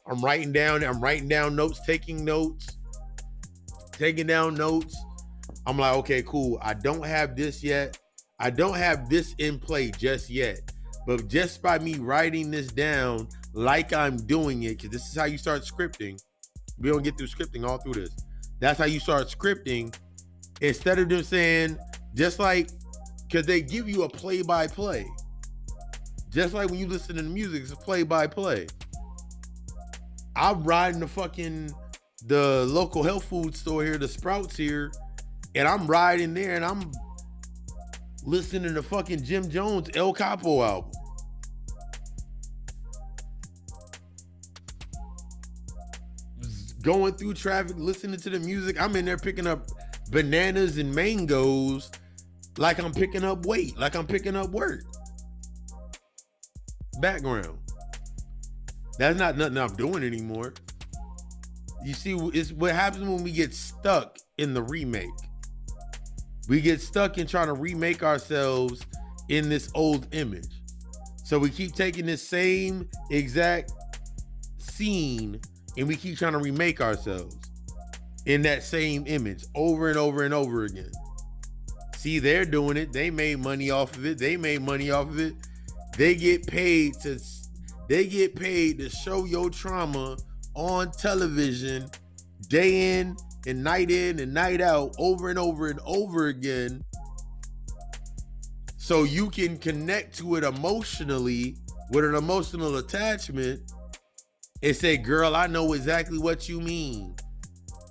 I'm writing down, I'm writing down notes, taking notes, taking down notes. I'm like, okay, cool. I don't have this yet. I don't have this in play just yet. But just by me writing this down like I'm doing it, because this is how you start scripting. We don't get through scripting all through this. That's how you start scripting. Instead of them saying, just like, because they give you a play by play. Just like when you listen to the music, it's a play by play. I'm riding the fucking the local health food store here, the Sprouts here, and I'm riding there and I'm listening to fucking Jim Jones El Capo album. Going through traffic, listening to the music. I'm in there picking up bananas and mangoes like I'm picking up weight, like I'm picking up work. Background. That's not nothing I'm doing anymore. You see, it's what happens when we get stuck in the remake. We get stuck in trying to remake ourselves in this old image. So we keep taking this same exact scene and we keep trying to remake ourselves in that same image over and over and over again. See, they're doing it. They made money off of it. They made money off of it. They get paid to they get paid to show your trauma on television day in and night in and night out over and over and over again so you can connect to it emotionally with an emotional attachment and say girl i know exactly what you mean.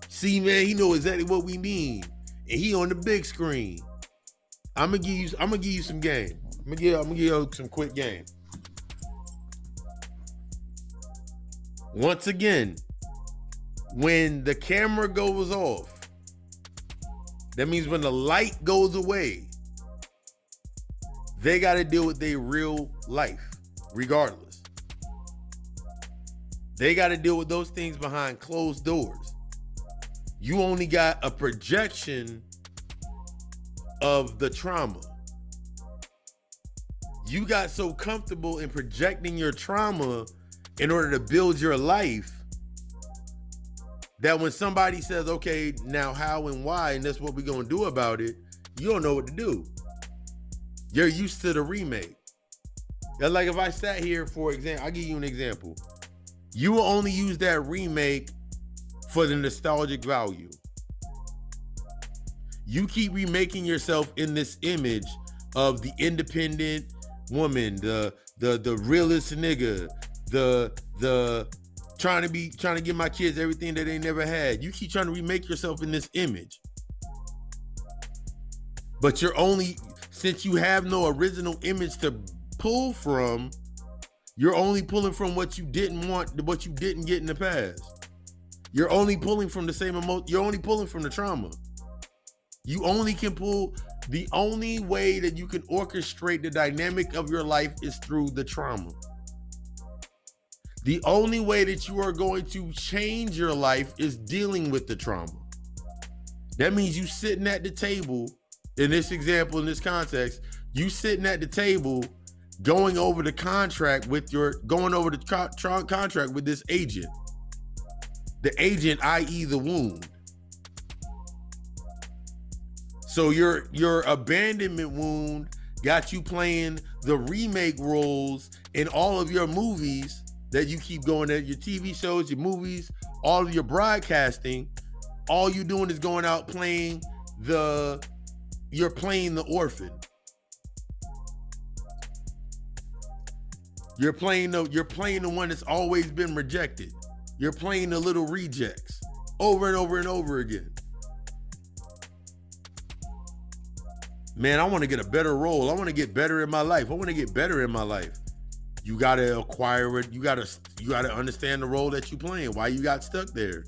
See man he know exactly what we mean and he on the big screen. I'm gonna give you i'm gonna give you some game. I'm gonna give i'm gonna give you some quick game. Once again when the camera goes off, that means when the light goes away, they got to deal with their real life, regardless. They got to deal with those things behind closed doors. You only got a projection of the trauma. You got so comfortable in projecting your trauma in order to build your life that when somebody says, okay, now how and why, and that's what we're gonna do about it, you don't know what to do. You're used to the remake. Like if I sat here, for example, I'll give you an example. You will only use that remake for the nostalgic value. You keep remaking yourself in this image of the independent woman, the the the realest nigga, the the trying to be trying to give my kids everything that they never had. You keep trying to remake yourself in this image. But you're only since you have no original image to pull from, you're only pulling from what you didn't want, what you didn't get in the past. You're only pulling from the same emotion. You're only pulling from the trauma. You only can pull the only way that you can orchestrate the dynamic of your life is through the trauma. The only way that you are going to change your life is dealing with the trauma. That means you sitting at the table, in this example, in this context, you sitting at the table going over the contract with your, going over the co- contract with this agent. The agent, i.e., the wound. So your your abandonment wound got you playing the remake roles in all of your movies that you keep going at your TV shows, your movies, all of your broadcasting, all you doing is going out playing the you're playing the orphan. You're playing the you're playing the one that's always been rejected. You're playing the little rejects. over and over and over again. Man, I want to get a better role. I want to get better in my life. I want to get better in my life. You got to acquire it. You got to you got to understand the role that you're playing. Why you got stuck there.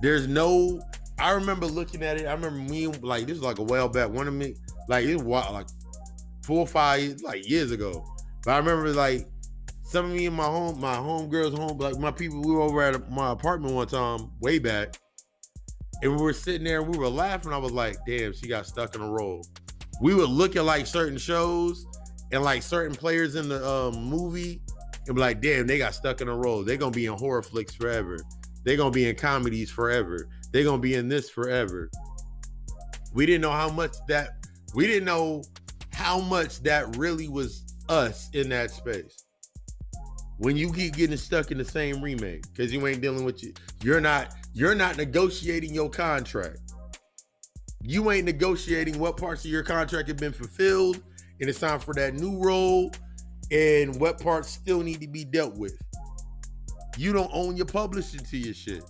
There's no I remember looking at it. I remember me like this is like a while back. One of me like it was like four or five like years ago. But I remember like some of me and my home, my home girls home, like my people, we were over at my apartment one time, way back, and we were sitting there and we were laughing. I was like, damn, she got stuck in a role. We would look at like certain shows and like certain players in the um, movie and be like, damn, they got stuck in a role. They're gonna be in horror flicks forever. They're gonna be in comedies forever. They're gonna be in this forever. We didn't know how much that we didn't know how much that really was us in that space. When you keep getting stuck in the same remake because you ain't dealing with you, you're not you're not negotiating your contract. You ain't negotiating what parts of your contract have been fulfilled, and it's time for that new role, and what parts still need to be dealt with. You don't own your publishing to your shit.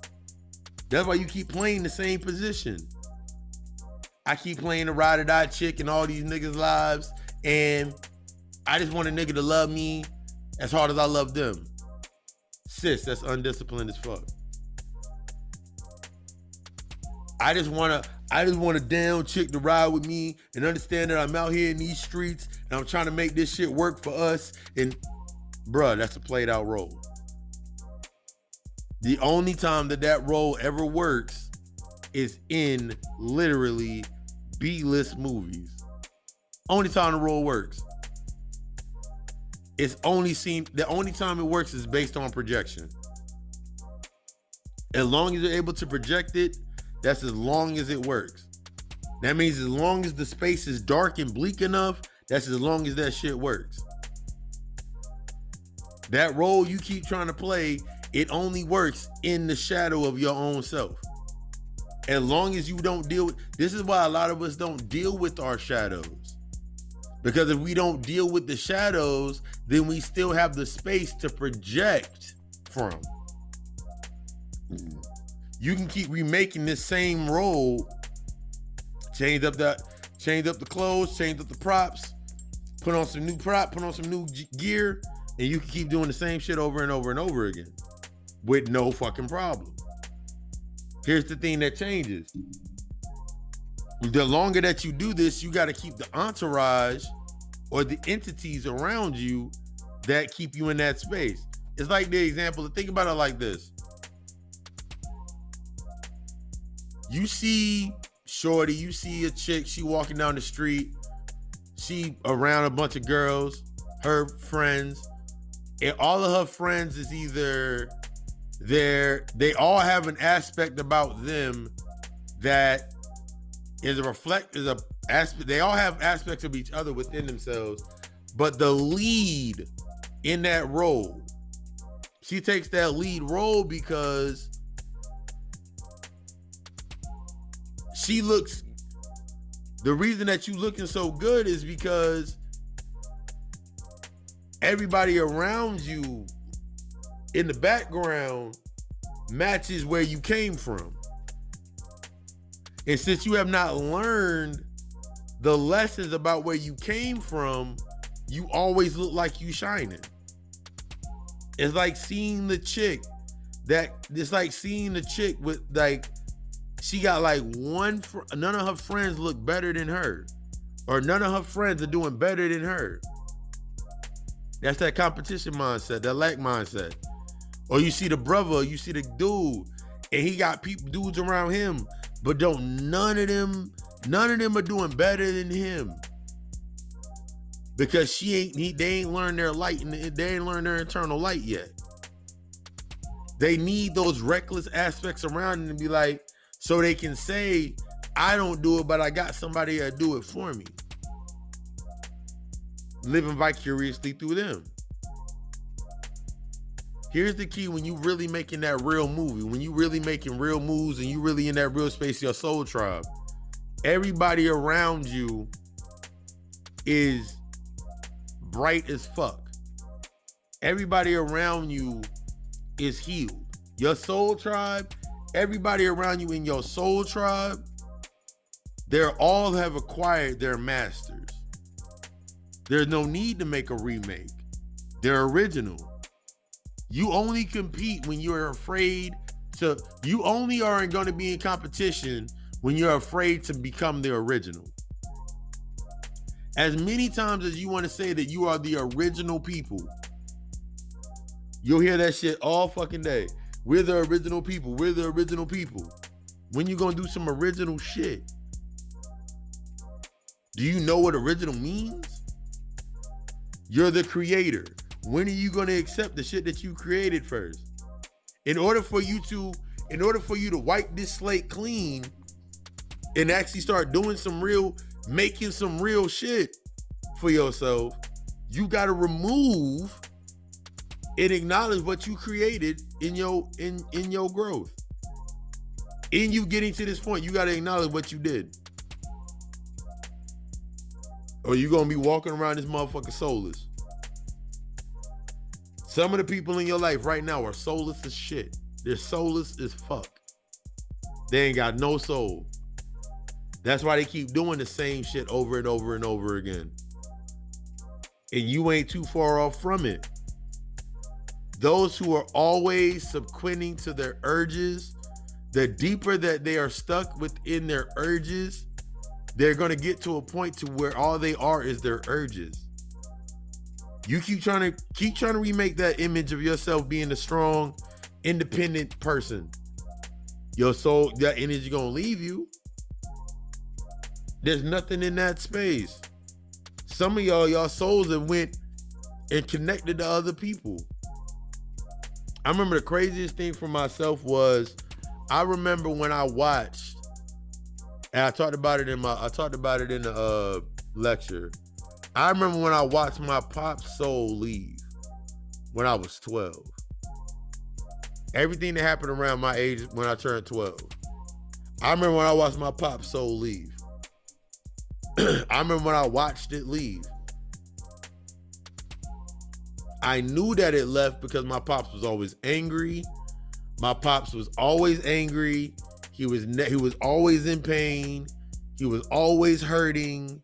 That's why you keep playing the same position. I keep playing the ride or die chick in all these niggas' lives, and I just want a nigga to love me as hard as I love them. Sis, that's undisciplined as fuck. I just wanna, I just want a down chick to ride with me and understand that I'm out here in these streets and I'm trying to make this shit work for us. And bruh, that's a played out role. The only time that that role ever works is in literally B-list movies. Only time the role works. It's only seen the only time it works is based on projection. As long as you're able to project it, that's as long as it works. That means as long as the space is dark and bleak enough, that's as long as that shit works. That role you keep trying to play, it only works in the shadow of your own self. As long as you don't deal with this is why a lot of us don't deal with our shadows. Because if we don't deal with the shadows, then we still have the space to project from. You can keep remaking this same role, change up the change up the clothes, change up the props, put on some new prop, put on some new gear, and you can keep doing the same shit over and over and over again with no fucking problem. Here's the thing that changes. The longer that you do this, you got to keep the entourage or the entities around you that keep you in that space. It's like the example, think about it like this. You see Shorty, you see a chick, she walking down the street, she around a bunch of girls, her friends, and all of her friends is either they're they all have an aspect about them that is a reflect is a aspect they all have aspects of each other within themselves but the lead in that role she takes that lead role because she looks the reason that you looking so good is because everybody around you in the background matches where you came from. And since you have not learned the lessons about where you came from, you always look like you shining. It's like seeing the chick that it's like seeing the chick with like she got like one fr- none of her friends look better than her or none of her friends are doing better than her. That's that competition mindset, that lack mindset. Or you see the brother, you see the dude, and he got people dudes around him, but don't none of them, none of them are doing better than him. Because she ain't he, they ain't learned their light and they ain't learned their internal light yet. They need those reckless aspects around them to be like, so they can say, I don't do it, but I got somebody to do it for me. Living vicariously through them. Here's the key when you really making that real movie, when you really making real moves and you really in that real space, your soul tribe. Everybody around you is bright as fuck. Everybody around you is healed. Your soul tribe, everybody around you in your soul tribe, they're all have acquired their masters. There's no need to make a remake. They're original. You only compete when you're afraid to you only aren't going to be in competition when you're afraid to become the original. As many times as you want to say that you are the original people, you'll hear that shit all fucking day. We're the original people. We're the original people. When you gonna do some original shit? Do you know what original means? You're the creator. When are you to accept the shit that you created first? In order for you to in order for you to wipe this slate clean and actually start doing some real making some real shit for yourself, you got to remove and acknowledge what you created in your in in your growth. In you getting to this point, you got to acknowledge what you did. Or you gonna be walking around this motherfucker soulless. Some of the people in your life right now are soulless as shit. They're soulless as fuck. They ain't got no soul. That's why they keep doing the same shit over and over and over again. And you ain't too far off from it. Those who are always subsequenting to their urges, the deeper that they are stuck within their urges, they're going to get to a point to where all they are is their urges. You keep trying to keep trying to remake that image of yourself being a strong, independent person. Your soul, that energy gonna leave you. There's nothing in that space. Some of y'all, y'all souls have went and connected to other people. I remember the craziest thing for myself was I remember when I watched and I talked about it in my I talked about it in the uh, lecture. I remember when I watched my pop soul leave when I was 12. Everything that happened around my age when I turned 12. I remember when I watched my pop soul leave. I remember when I watched it leave. I knew that it left because my pops was always angry. My pops was always angry. He was ne- he was always in pain. He was always hurting,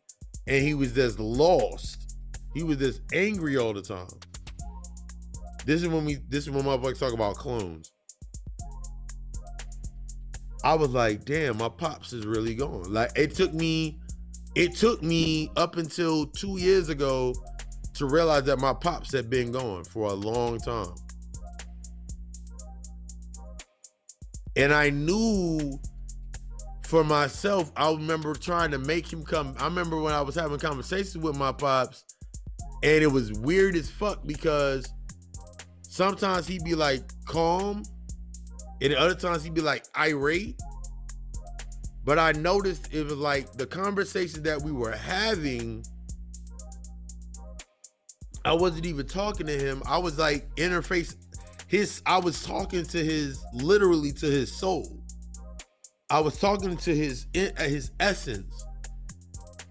and he was just lost. He was just angry all the time. This is when we this is when motherfuckers talk about clones. I was like, damn, my pops is really gone. Like it took me, it took me up until two years ago to realize that my pops had been gone for a long time. And I knew for myself, I remember trying to make him come. I remember when I was having conversations with my pops, and it was weird as fuck because sometimes he'd be like calm, and other times he'd be like irate. But I noticed it was like the conversation that we were having. I wasn't even talking to him. I was like interface his I was talking to his literally to his soul. I was talking to his uh, his essence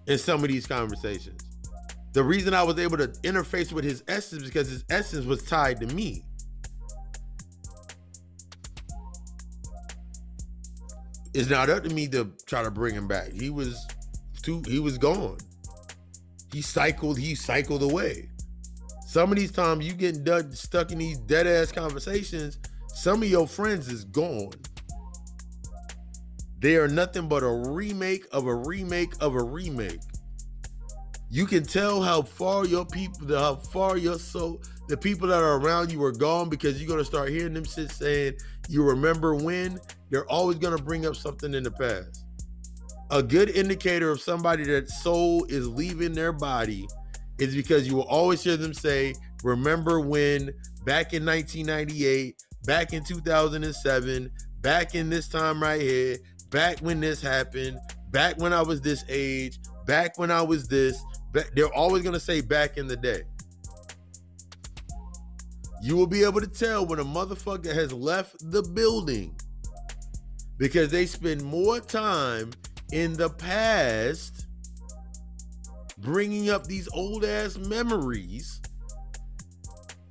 in some of these conversations. The reason I was able to interface with his essence because his essence was tied to me. It's not up to me to try to bring him back. He was too he was gone. He cycled, he cycled away. Some of these times you getting stuck in these dead ass conversations, some of your friends is gone. They are nothing but a remake of a remake of a remake. You can tell how far your people, how far your soul, the people that are around you are gone because you're gonna start hearing them shit saying, "You remember when?" They're always gonna bring up something in the past. A good indicator of somebody that soul is leaving their body is because you will always hear them say, Remember when back in 1998, back in 2007, back in this time right here, back when this happened, back when I was this age, back when I was this. They're always going to say back in the day. You will be able to tell when a motherfucker has left the building because they spend more time in the past bringing up these old ass memories.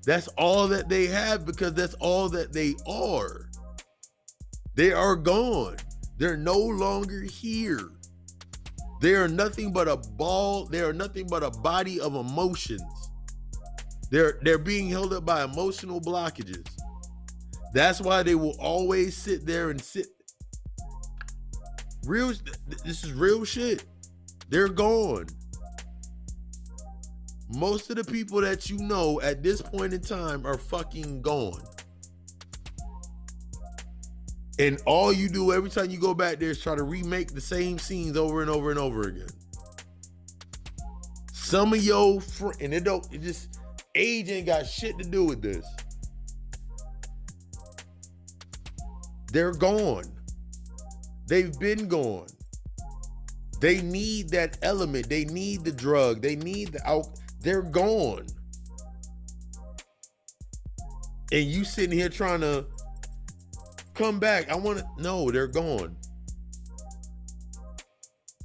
That's all that they have because that's all that they are. They are gone. They're no longer here. They are nothing but a ball. They are nothing but a body of emotions. They're they're being held up by emotional blockages. That's why they will always sit there and sit. Real this is real shit. They're gone. Most of the people that you know at this point in time are fucking gone. And all you do every time you go back there is try to remake the same scenes over and over and over again. Some of your fr- and it don't it just age ain't got shit to do with this. They're gone. They've been gone. They need that element. They need the drug. They need the out. They're gone. And you sitting here trying to come back. I want to no, they're gone.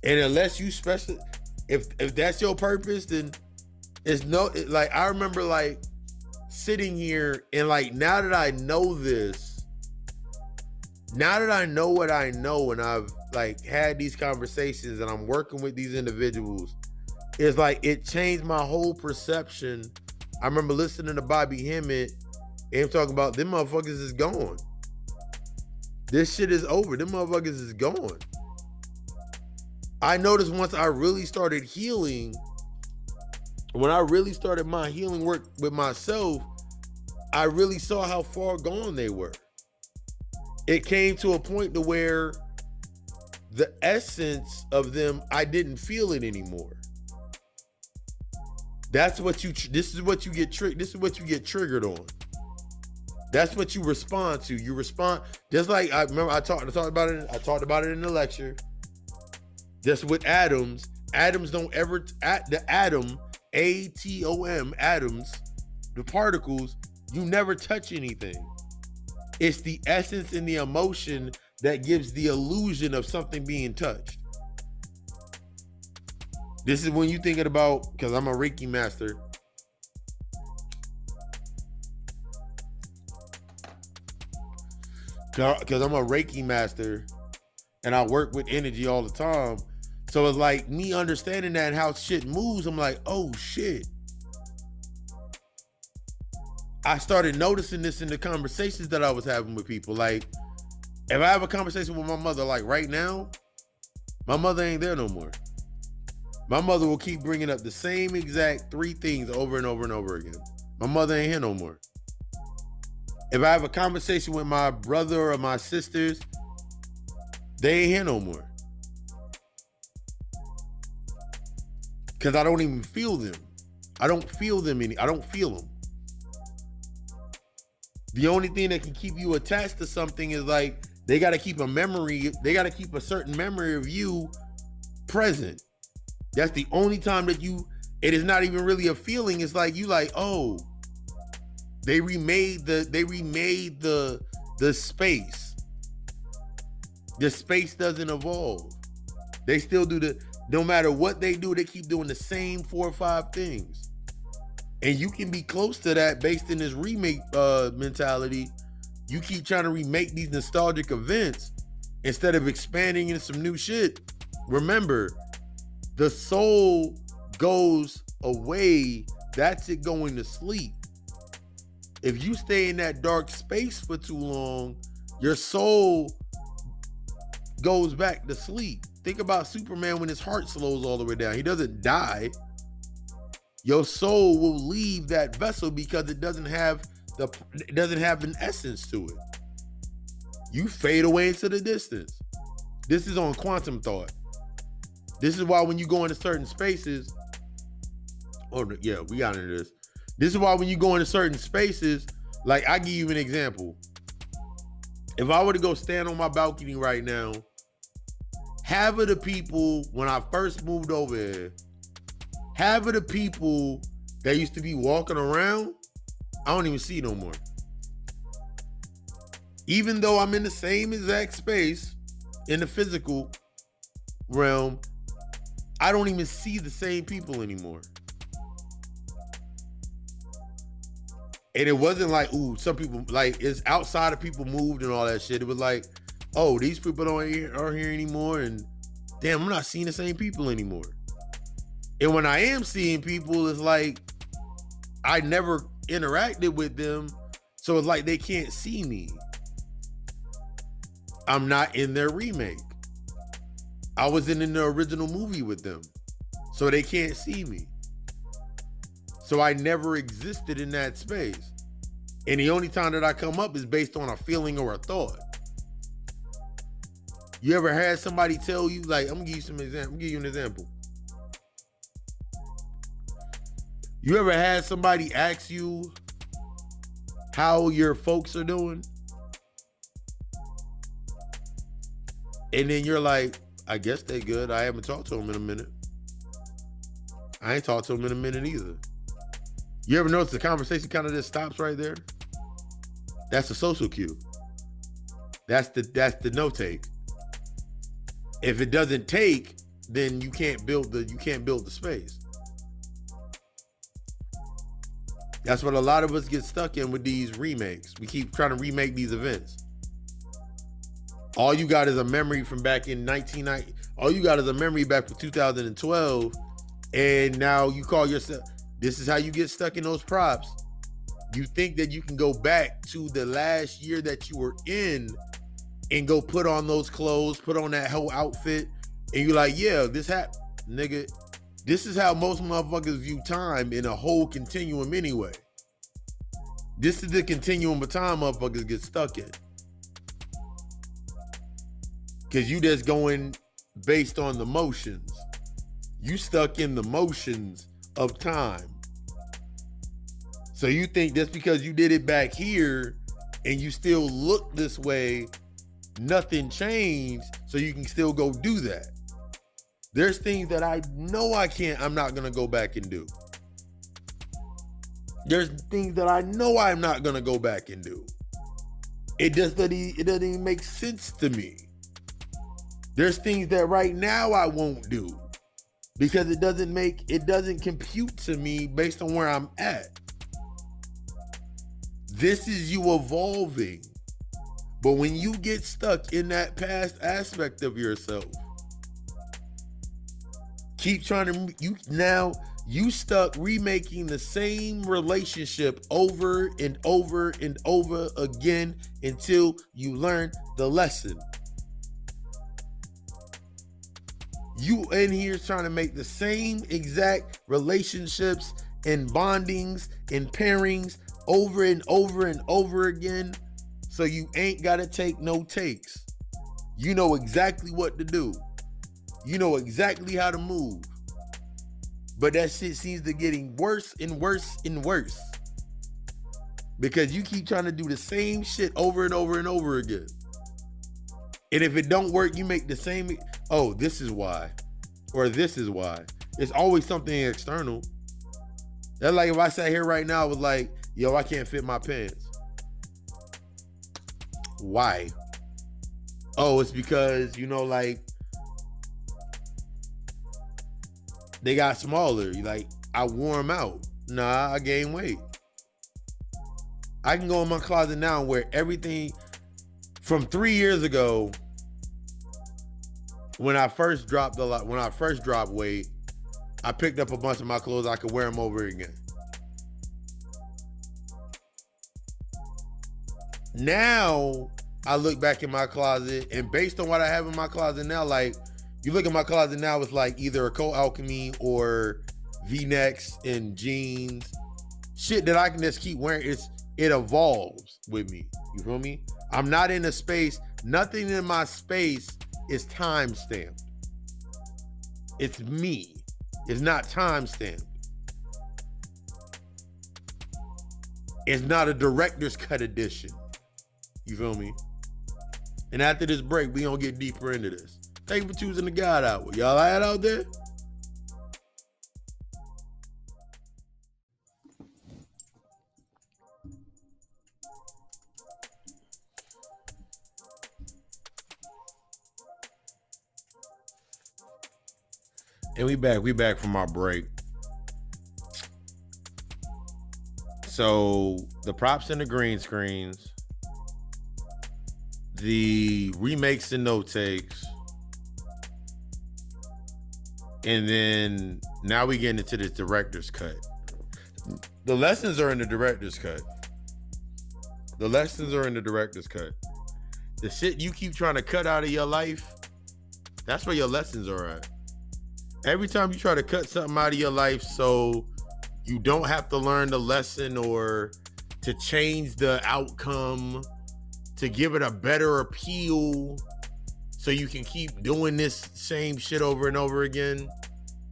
And unless you special if if that's your purpose, then it's no like I remember like sitting here and like now that I know this, now that I know what I know and I've like had these conversations and I'm working with these individuals, it's like it changed my whole perception. I remember listening to Bobby Hemmitt and him talking about them motherfuckers is gone. This shit is over. Them motherfuckers is gone. I noticed once I really started healing, when I really started my healing work with myself, I really saw how far gone they were. It came to a point to where the essence of them, I didn't feel it anymore. That's what you. This is what you get tricked. This is what you get triggered on. That's what you respond to. You respond just like I remember I talked I talked about it. I talked about it in the lecture. Just with atoms, atoms don't ever at the atom, A T O M, atoms, the particles. You never touch anything. It's the essence and the emotion that gives the illusion of something being touched. This is when you thinking about because I'm a Reiki master. because I'm a Reiki master and I work with energy all the time. So it's like me understanding that how shit moves. I'm like, oh shit. I started noticing this in the conversations that I was having with people. Like, if I have a conversation with my mother, like right now, my mother ain't there no more. My mother will keep bringing up the same exact three things over and over and over again. My mother ain't here no more. If I have a conversation with my brother or my sisters, they ain't here no more. Cause I don't even feel them. I don't feel them any. I don't feel them. The only thing that can keep you attached to something is like they got to keep a memory. They got to keep a certain memory of you present. That's the only time that you. It is not even really a feeling. It's like you like, oh, they remade the they remade the the space. The space doesn't evolve. They still do the no matter what they do, they keep doing the same four or five things. And you can be close to that based in this remake uh mentality. You keep trying to remake these nostalgic events instead of expanding into some new shit. Remember, the soul goes away. That's it going to sleep if you stay in that dark space for too long, your soul goes back to sleep. Think about Superman when his heart slows all the way down. He doesn't die. Your soul will leave that vessel because it doesn't have the it doesn't have an essence to it. You fade away into the distance. This is on quantum thought. This is why when you go into certain spaces, oh yeah, we got into this. This is why when you go into certain spaces, like I give you an example. If I were to go stand on my balcony right now, half of the people when I first moved over here, half of the people that used to be walking around, I don't even see no more. Even though I'm in the same exact space in the physical realm, I don't even see the same people anymore. and it wasn't like ooh some people like it's outside of people moved and all that shit it was like oh, these people don't here, aren't here anymore, and damn, I'm not seeing the same people anymore. And when I am seeing people, it's like I never interacted with them, so it's like they can't see me. I'm not in their remake. I wasn't in the original movie with them, so they can't see me. So I never existed in that space. And the only time that I come up is based on a feeling or a thought. You ever had somebody tell you, like, I'm gonna give you some example. I'm give you an example. You ever had somebody ask you how your folks are doing? And then you're like, I guess they good. I haven't talked to them in a minute. I ain't talked to them in a minute either. You ever notice the conversation kind of just stops right there? That's a social cue. That's the that's the no take. If it doesn't take, then you can't build the you can't build the space. That's what a lot of us get stuck in with these remakes. We keep trying to remake these events. All you got is a memory from back in 1990. All you got is a memory back from 2012. And now you call yourself, this is how you get stuck in those props. You think that you can go back to the last year that you were in and go put on those clothes, put on that whole outfit, and you're like, yeah, this happened, nigga. This is how most motherfuckers view time in a whole continuum anyway. This is the continuum of time motherfuckers get stuck in. Cause you just going based on the motions. You stuck in the motions of time. So you think just because you did it back here and you still look this way, nothing changed, so you can still go do that. There's things that I know I can't, I'm not gonna go back and do. There's things that I know I'm not gonna go back and do. It just doesn't, it doesn't even make sense to me. There's things that right now I won't do because it doesn't make it doesn't compute to me based on where I'm at. This is you evolving. But when you get stuck in that past aspect of yourself, keep trying to you now you stuck remaking the same relationship over and over and over again until you learn the lesson. You in here trying to make the same exact relationships and bondings and pairings over and over and over again so you ain't got to take no takes. You know exactly what to do. You know exactly how to move. But that shit seems to getting worse and worse and worse. Because you keep trying to do the same shit over and over and over again. And if it don't work you make the same oh, this is why, or this is why. It's always something external. That's like if I sat here right now with like, yo, I can't fit my pants. Why? Oh, it's because, you know, like they got smaller. Like I wore them out. Nah, I gained weight. I can go in my closet now and wear everything from three years ago when I first dropped a lot, when I first dropped weight, I picked up a bunch of my clothes. I could wear them over again. Now I look back in my closet, and based on what I have in my closet now, like you look at my closet now, it's like either a Cult Alchemy or V-necks and jeans, shit that I can just keep wearing. It's it evolves with me. You feel me? I'm not in a space. Nothing in my space is time stamped. It's me. It's not time stamped. It's not a director's cut edition. You feel me? And after this break, we gonna get deeper into this. Thank you for choosing the God Hour. Y'all out there? We back. We back from our break. So the props and the green screens. the remakes and no takes. And then now we get into the director's cut. The lessons are in the director's cut. The lessons are in the director's cut. The shit you keep trying to cut out of your life, that's where your lessons are at. Every time you try to cut something out of your life so you don't have to learn the lesson or to change the outcome, to give it a better appeal, so you can keep doing this same shit over and over again.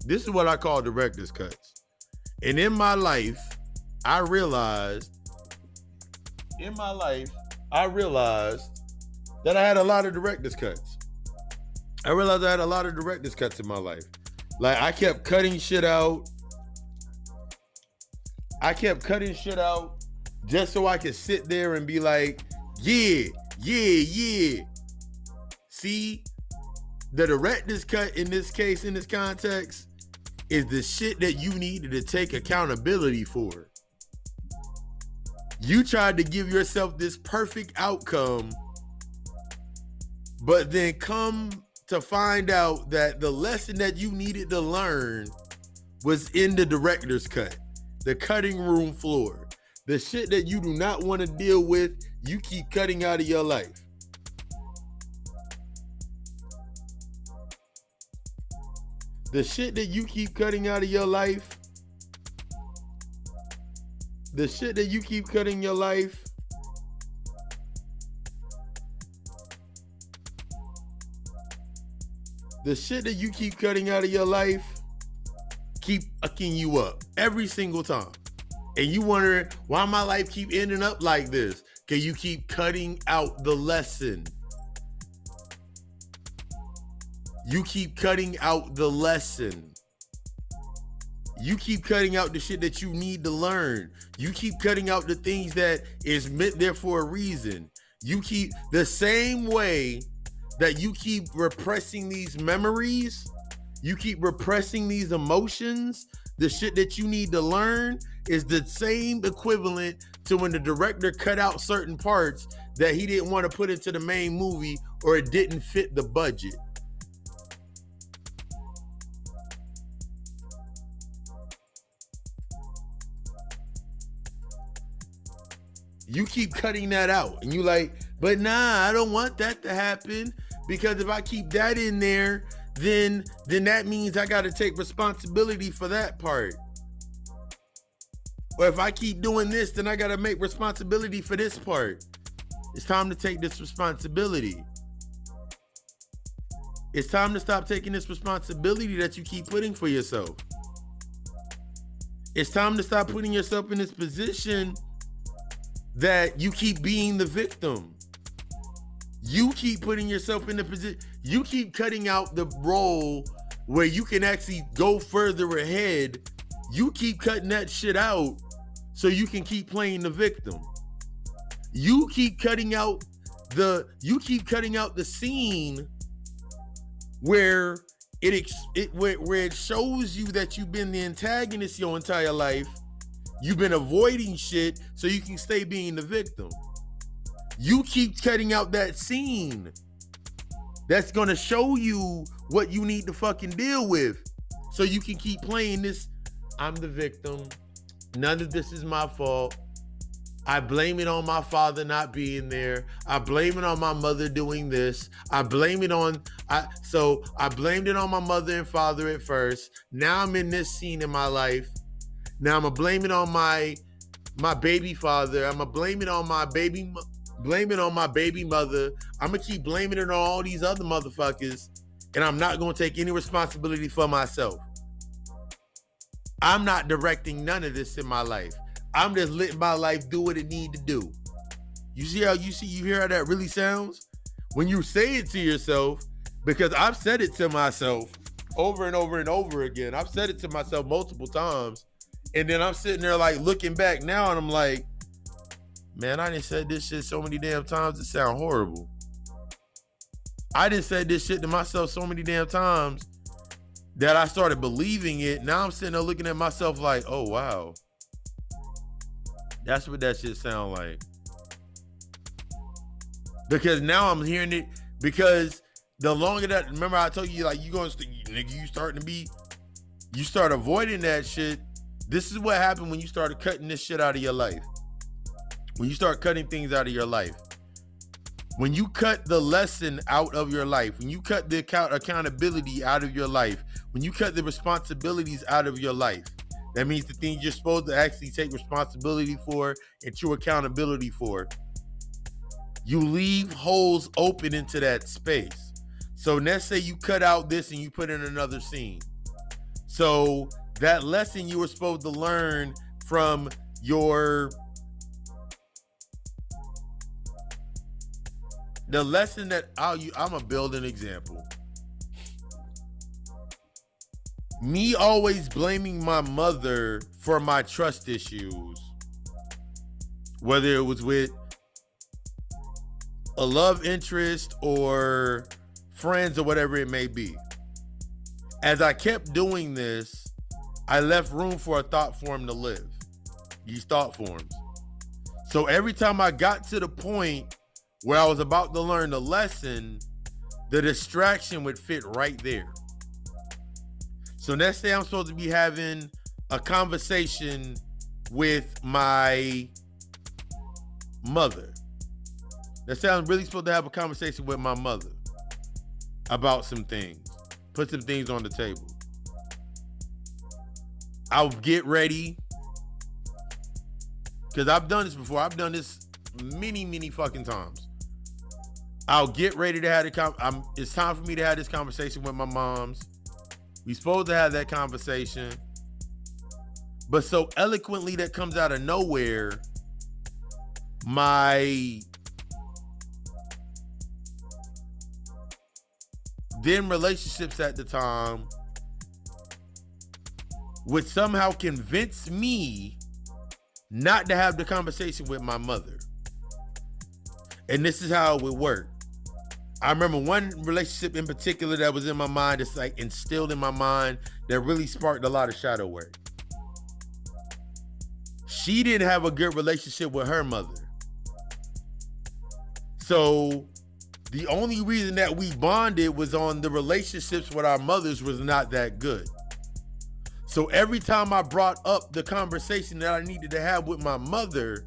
This is what I call director's cuts. And in my life, I realized, in my life, I realized that I had a lot of director's cuts. I realized I had a lot of director's cuts in my life. Like I kept cutting shit out. I kept cutting shit out just so I could sit there and be like, yeah, yeah, yeah. See, the director's cut in this case, in this context, is the shit that you needed to take accountability for. You tried to give yourself this perfect outcome, but then come to find out that the lesson that you needed to learn was in the director's cut, the cutting room floor. The shit that you do not want to deal with, you keep cutting out of your life. The shit that you keep cutting out of your life, the shit that you keep cutting your life, the shit that you keep cutting out of your life keep fucking you up every single time. And you wonder why my life keep ending up like this. Can you keep cutting out the lesson. You keep cutting out the lesson. You keep cutting out the shit that you need to learn. You keep cutting out the things that is meant there for a reason. You keep the same way that you keep repressing these memories, you keep repressing these emotions, the shit that you need to learn is the same equivalent to when the director cut out certain parts that he didn't want to put into the main movie or it didn't fit the budget. You keep cutting that out, and you like, but nah, I don't want that to happen because if I keep that in there, then then that means I got to take responsibility for that part. Or if I keep doing this, then I got to make responsibility for this part. It's time to take this responsibility. It's time to stop taking this responsibility that you keep putting for yourself. It's time to stop putting yourself in this position that you keep being the victim. You keep putting yourself in the position, you keep cutting out the role where you can actually go further ahead. You keep cutting that shit out so you can keep playing the victim. You keep cutting out the you keep cutting out the scene where it, ex- it where, where it shows you that you've been the antagonist your entire life You've been avoiding shit so you can stay being the victim. You keep cutting out that scene that's gonna show you what you need to fucking deal with so you can keep playing this. I'm the victim. None of this is my fault. I blame it on my father not being there. I blame it on my mother doing this. I blame it on I so I blamed it on my mother and father at first. Now I'm in this scene in my life now I'm gonna blame it on my my baby father. I'm gonna blame it on my baby blame it on my baby mother. I'm gonna keep blaming it on all these other motherfuckers, and I'm not gonna take any responsibility for myself. I'm not directing none of this in my life. I'm just letting my life do what it need to do. You see how you see you hear how that really sounds? When you say it to yourself, because I've said it to myself over and over and over again. I've said it to myself multiple times. And then I'm sitting there like looking back now and I'm like, man, I didn't say this shit so many damn times it sound horrible. I didn't say this shit to myself so many damn times that I started believing it. Now I'm sitting there looking at myself like, oh wow. That's what that shit sound like. Because now I'm hearing it because the longer that remember I told you like you going to nigga you starting to be you start avoiding that shit. This is what happened when you started cutting this shit out of your life. When you start cutting things out of your life. When you cut the lesson out of your life, when you cut the account accountability out of your life, when you cut the responsibilities out of your life, that means the things you're supposed to actually take responsibility for and true accountability for. You leave holes open into that space. So let's say you cut out this and you put in another scene. So that lesson you were supposed to learn from your the lesson that I'll you I'm gonna build an example. Me always blaming my mother for my trust issues, whether it was with a love interest or friends or whatever it may be. As I kept doing this, I left room for a thought form to live. These thought forms. So every time I got to the point where I was about to learn the lesson, the distraction would fit right there. So let's say I'm supposed to be having a conversation with my mother. Let's say I'm really supposed to have a conversation with my mother about some things, put some things on the table. I'll get ready because I've done this before. I've done this many, many fucking times. I'll get ready to have the com- I'm, it's time for me to have this conversation with my moms. We supposed to have that conversation. But so eloquently that comes out of nowhere, my then relationships at the time would somehow convince me not to have the conversation with my mother. And this is how it would work. I remember one relationship in particular that was in my mind, it's like instilled in my mind that really sparked a lot of shadow work. She didn't have a good relationship with her mother. So the only reason that we bonded was on the relationships with our mothers was not that good. So every time I brought up the conversation that I needed to have with my mother,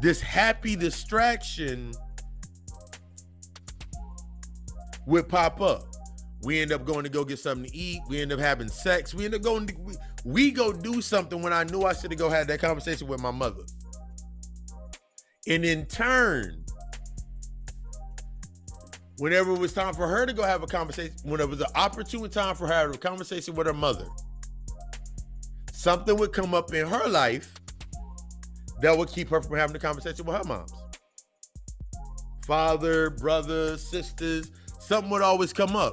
this happy distraction would pop up. We end up going to go get something to eat. We end up having sex. We end up going to, we, we go do something when I knew I should have go had that conversation with my mother. And in turn, whenever it was time for her to go have a conversation, when it was an opportune time for her to have a conversation with her mother, something would come up in her life that would keep her from having the conversation with her moms. Father, brothers, sisters, something would always come up.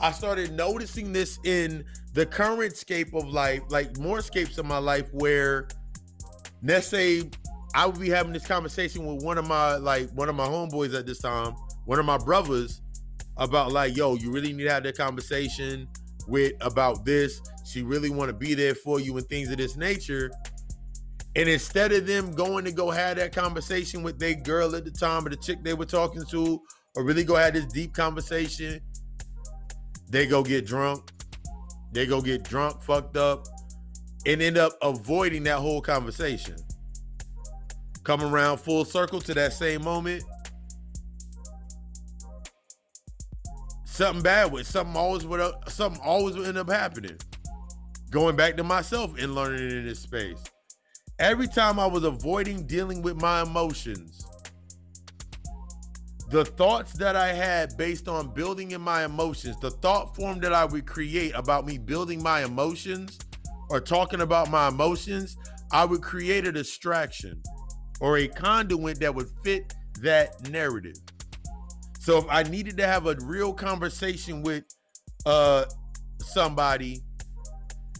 I started noticing this in the current scape of life, like more scapes of my life, where let's say I would be having this conversation with one of my like one of my homeboys at this time, one of my brothers, about like, yo, you really need to have that conversation with about this. She really want to be there for you and things of this nature. And instead of them going to go have that conversation with their girl at the time or the chick they were talking to, or really go have this deep conversation, they go get drunk. They go get drunk, fucked up, and end up avoiding that whole conversation. Come around full circle to that same moment. Something bad with something always would something always would end up happening. Going back to myself and learning in this space. Every time I was avoiding dealing with my emotions, the thoughts that I had based on building in my emotions, the thought form that I would create about me building my emotions or talking about my emotions, I would create a distraction or a conduit that would fit that narrative. So if I needed to have a real conversation with uh somebody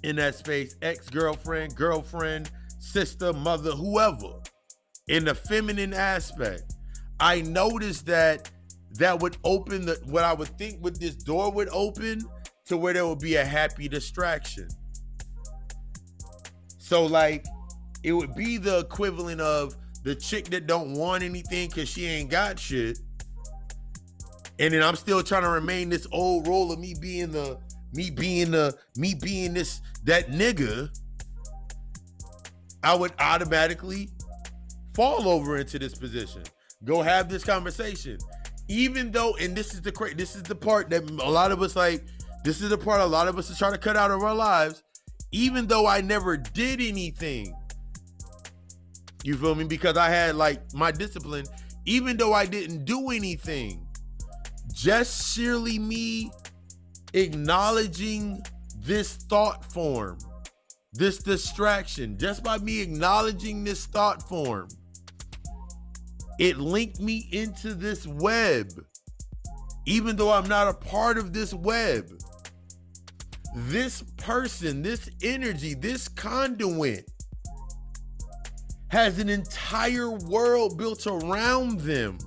in that space, ex-girlfriend, girlfriend, sister, mother, whoever, in the feminine aspect, I noticed that that would open the what I would think with this door would open to where there would be a happy distraction. So like it would be the equivalent of the chick that don't want anything because she ain't got shit. And then I'm still trying to remain this old role of me being the me being the me being this that nigga. I would automatically fall over into this position. Go have this conversation. Even though, and this is the cra- this is the part that a lot of us like, this is the part a lot of us are trying to cut out of our lives. Even though I never did anything, you feel me? Because I had like my discipline, even though I didn't do anything, just sheerly me acknowledging this thought form, this distraction, just by me acknowledging this thought form, it linked me into this web, even though I'm not a part of this web. This person, this energy, this conduit has an entire world built around them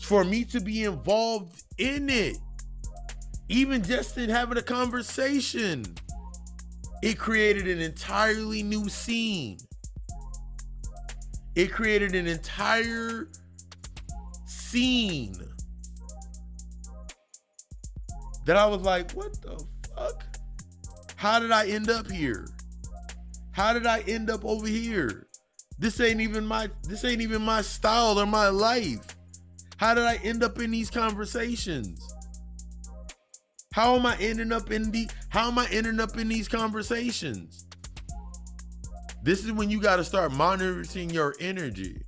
for me to be involved in it. Even just in having a conversation, it created an entirely new scene. It created an entire scene that I was like, what the fuck? How did I end up here? How did I end up over here? This ain't even my this ain't even my style or my life. How did I end up in these conversations? How am I ending up in the how am I ending up in these conversations? This is when you got to start monitoring your energy.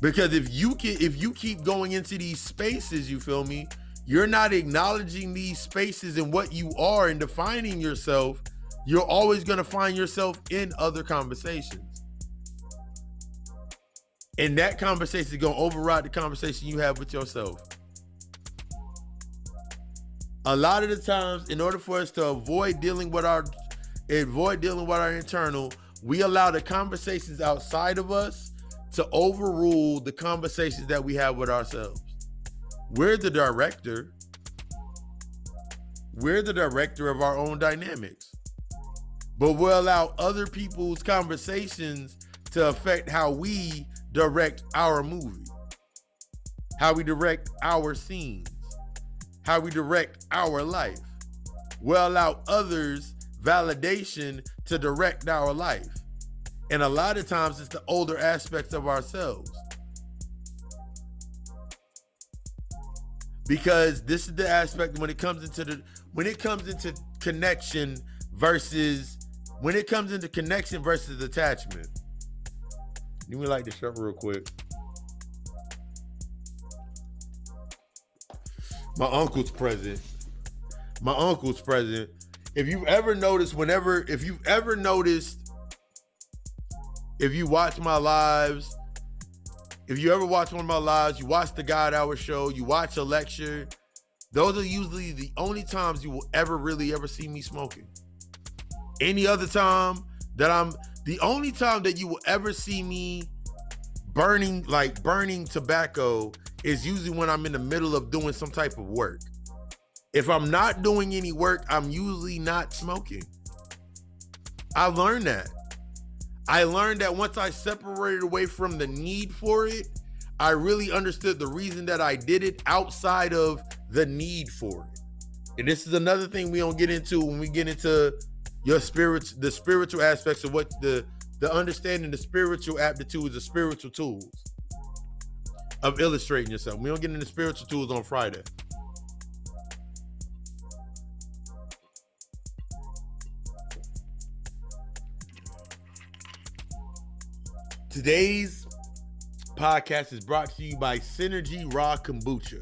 Because if you can if you keep going into these spaces, you feel me? You're not acknowledging these spaces and what you are and defining yourself. You're always going to find yourself in other conversations. And that conversation is going to override the conversation you have with yourself. A lot of the times, in order for us to avoid dealing with our avoid dealing with our internal, we allow the conversations outside of us to overrule the conversations that we have with ourselves. We're the director. We're the director of our own dynamics. But we'll allow other people's conversations to affect how we direct our movie, how we direct our scenes, how we direct our life. We'll allow others validation to direct our life. And a lot of times it's the older aspects of ourselves. Because this is the aspect when it comes into the when it comes into connection versus when it comes into connection versus attachment. Let me light the shirt real quick. My uncle's present. My uncle's present. If you've ever noticed, whenever, if you've ever noticed, if you watch my lives, if you ever watch one of my lives, you watch the God Hour show, you watch a lecture, those are usually the only times you will ever really ever see me smoking. Any other time that I'm the only time that you will ever see me burning like burning tobacco is usually when I'm in the middle of doing some type of work. If I'm not doing any work, I'm usually not smoking. I learned that. I learned that once I separated away from the need for it, I really understood the reason that I did it outside of the need for it. And this is another thing we don't get into when we get into your spirits, the spiritual aspects of what the the understanding the spiritual aptitudes, the spiritual tools of illustrating yourself. We don't get into spiritual tools on Friday. Today's podcast is brought to you by Synergy Raw Kombucha.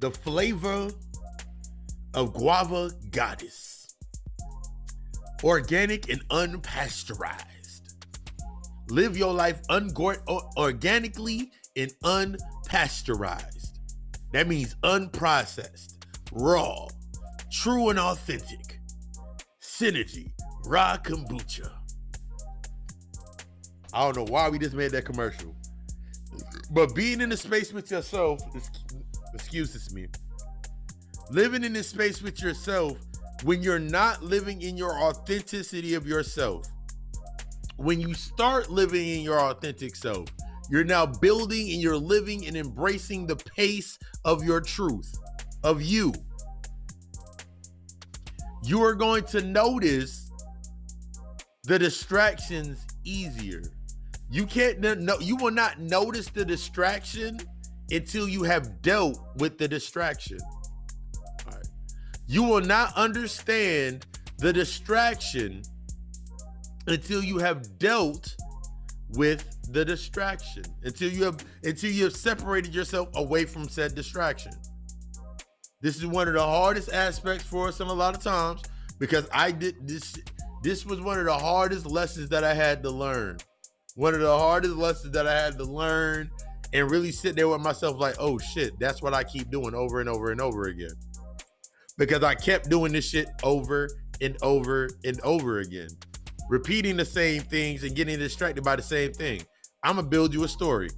The flavor of guava goddess. Organic and unpasteurized. Live your life organically and unpasteurized. That means unprocessed, raw, true and authentic. Synergy Raw Kombucha. I don't know why we just made that commercial. But being in the space with yourself, excuses me. Living in this space with yourself when you're not living in your authenticity of yourself. when you start living in your authentic self, you're now building and you're living and embracing the pace of your truth, of you. You are going to notice the distractions easier. You can't no you will not notice the distraction until you have dealt with the distraction. All right. You will not understand the distraction until you have dealt with the distraction until you have until you have separated yourself away from said distraction this is one of the hardest aspects for us in a lot of times because i did this this was one of the hardest lessons that i had to learn one of the hardest lessons that i had to learn and really sit there with myself like oh shit that's what i keep doing over and over and over again because i kept doing this shit over and over and over again repeating the same things and getting distracted by the same thing. I'm gonna build you a story.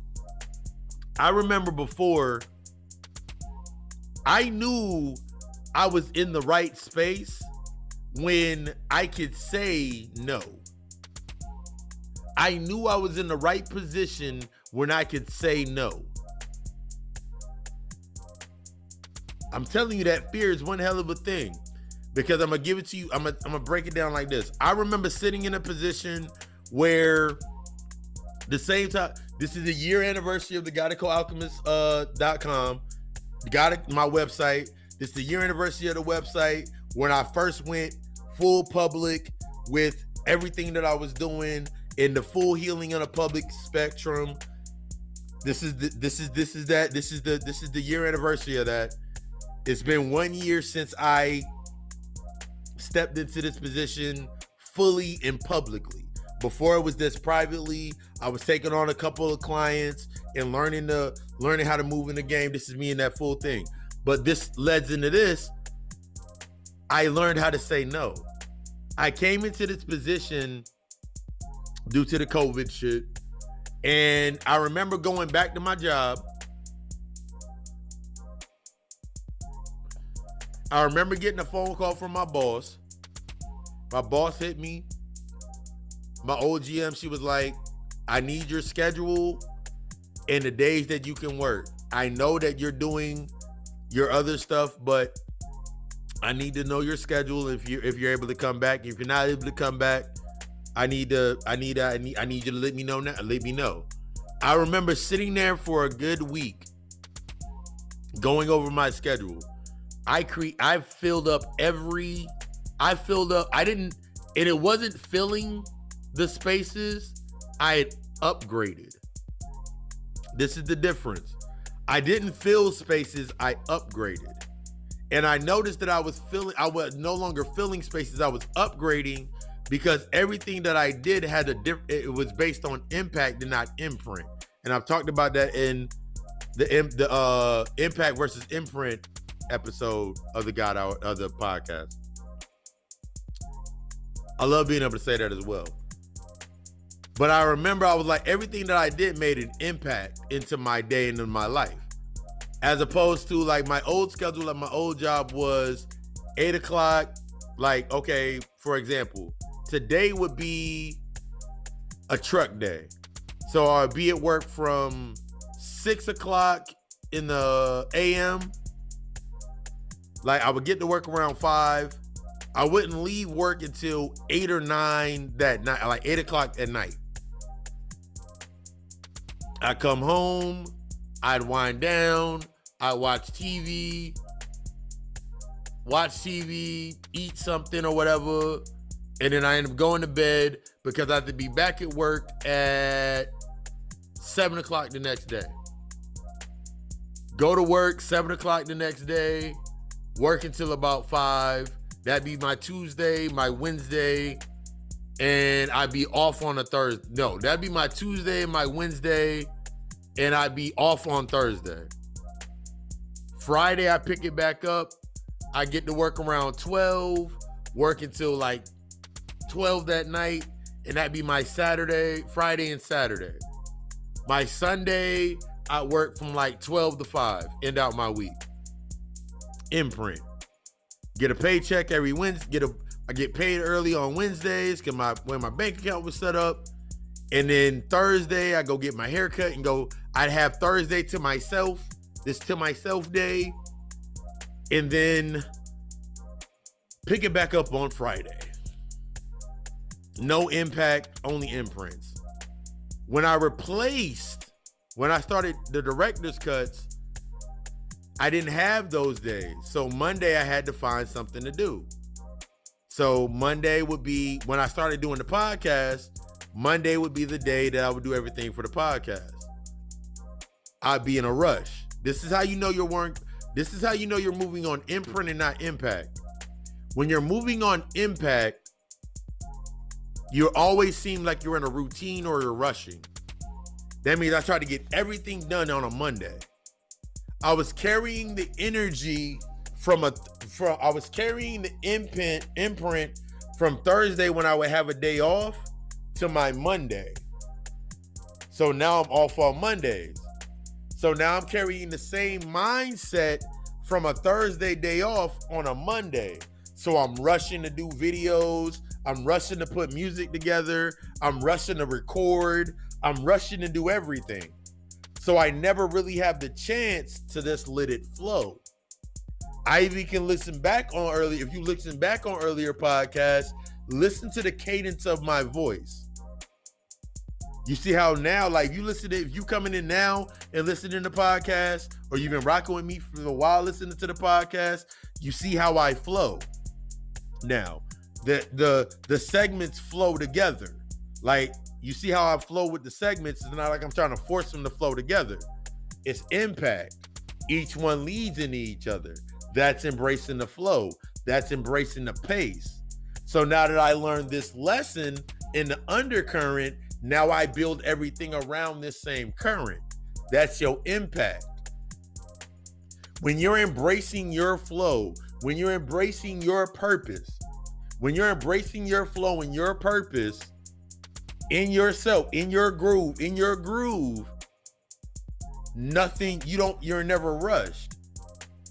I remember before I knew I was in the right space when I could say no. I knew I was in the right position when I could say no. I'm telling you that fear is one hell of a thing because I'm gonna give it to you. I'm gonna, I'm gonna break it down like this. I remember sitting in a position where the same time. This is the year anniversary of the GottaCoAlchemist.com. Uh, got my website. This is the year anniversary of the website when I first went full public with everything that I was doing in the full healing on a public spectrum. This is the, this is this is that this is the this is the year anniversary of that. It's been one year since I stepped into this position fully and publicly. Before it was this privately, I was taking on a couple of clients and learning the learning how to move in the game. This is me in that full thing. But this leads into this. I learned how to say no. I came into this position due to the COVID shit. And I remember going back to my job. I remember getting a phone call from my boss my boss hit me. My old GM, she was like, I need your schedule and the days that you can work. I know that you're doing your other stuff, but I need to know your schedule if you if you're able to come back. If you're not able to come back, I need to I need I need I need you to let me know now. Let me know. I remember sitting there for a good week going over my schedule. I cre I filled up every I filled up. I didn't, and it wasn't filling the spaces. I had upgraded. This is the difference. I didn't fill spaces. I upgraded, and I noticed that I was filling. I was no longer filling spaces. I was upgrading because everything that I did had a different. It was based on impact and not imprint. And I've talked about that in the the uh impact versus imprint episode of the God Hour of the podcast. I love being able to say that as well. But I remember I was like, everything that I did made an impact into my day and in my life. As opposed to like my old schedule at my old job was eight o'clock. Like, okay, for example, today would be a truck day. So I'd be at work from six o'clock in the AM. Like I would get to work around five. I wouldn't leave work until eight or nine that night, like eight o'clock at night. I come home, I'd wind down, I watch TV, watch TV, eat something or whatever, and then I end up going to bed because I have to be back at work at seven o'clock the next day. Go to work seven o'clock the next day, work until about five That'd be my Tuesday, my Wednesday, and I'd be off on a Thursday. No, that'd be my Tuesday, my Wednesday, and I'd be off on Thursday. Friday, I pick it back up. I get to work around 12, work until like 12 that night, and that'd be my Saturday, Friday, and Saturday. My Sunday, I work from like 12 to 5, end out my week. Imprint. Get a paycheck every Wednesday. Get a I get paid early on Wednesdays because my when my bank account was set up. And then Thursday, I go get my haircut and go. I'd have Thursday to myself, this to myself day, and then pick it back up on Friday. No impact, only imprints. When I replaced, when I started the director's cuts, I didn't have those days. So Monday, I had to find something to do. So Monday would be when I started doing the podcast. Monday would be the day that I would do everything for the podcast. I'd be in a rush. This is how you know you're working. This is how you know you're moving on imprint and not impact. When you're moving on impact, you always seem like you're in a routine or you're rushing. That means I try to get everything done on a Monday. I was carrying the energy from a from I was carrying the imprint imprint from Thursday when I would have a day off to my Monday. So now I'm off on Mondays. So now I'm carrying the same mindset from a Thursday day off on a Monday. So I'm rushing to do videos. I'm rushing to put music together. I'm rushing to record. I'm rushing to do everything. So I never really have the chance to just let it flow. Ivy can listen back on early. If you listen back on earlier podcasts, listen to the cadence of my voice. You see how now, like you listen to if you coming in now and listening to podcast, or you've been rocking with me for a while listening to the podcast, you see how I flow. Now, the the the segments flow together. Like you see how I flow with the segments. It's not like I'm trying to force them to flow together. It's impact. Each one leads into each other. That's embracing the flow. That's embracing the pace. So now that I learned this lesson in the undercurrent, now I build everything around this same current. That's your impact. When you're embracing your flow, when you're embracing your purpose, when you're embracing your flow and your purpose in yourself, in your groove, in your groove, nothing, you don't, you're never rushed.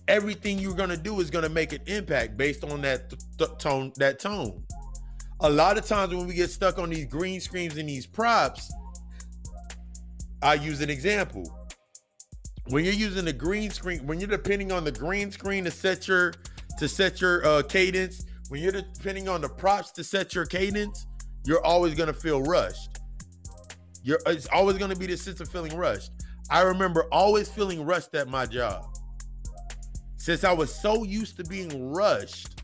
Everything you're to do is to make an impact based on that th- th- tone that tone. A lot of times when we get stuck on these green screens and these props i use an example. When you're using the green screen when you're depending on the green screen to set your to set your uh, cadence when you're depending on the props to set your cadence you're always going to feel rushed you're it's always going to be this sense of feeling rushed i remember always feeling rushed at my job since I was so used to being rushed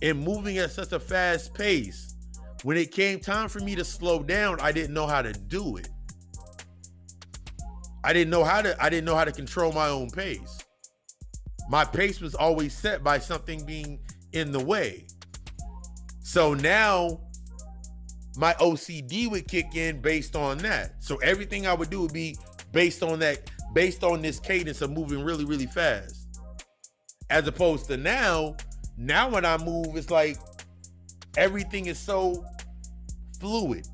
and moving at such a fast pace, when it came time for me to slow down, I didn't know how to do it. I didn't know how to I didn't know how to control my own pace. My pace was always set by something being in the way. So now my OCD would kick in based on that. So everything I would do would be based on that, based on this cadence of moving really, really fast. As opposed to now, now when I move, it's like everything is so fluid.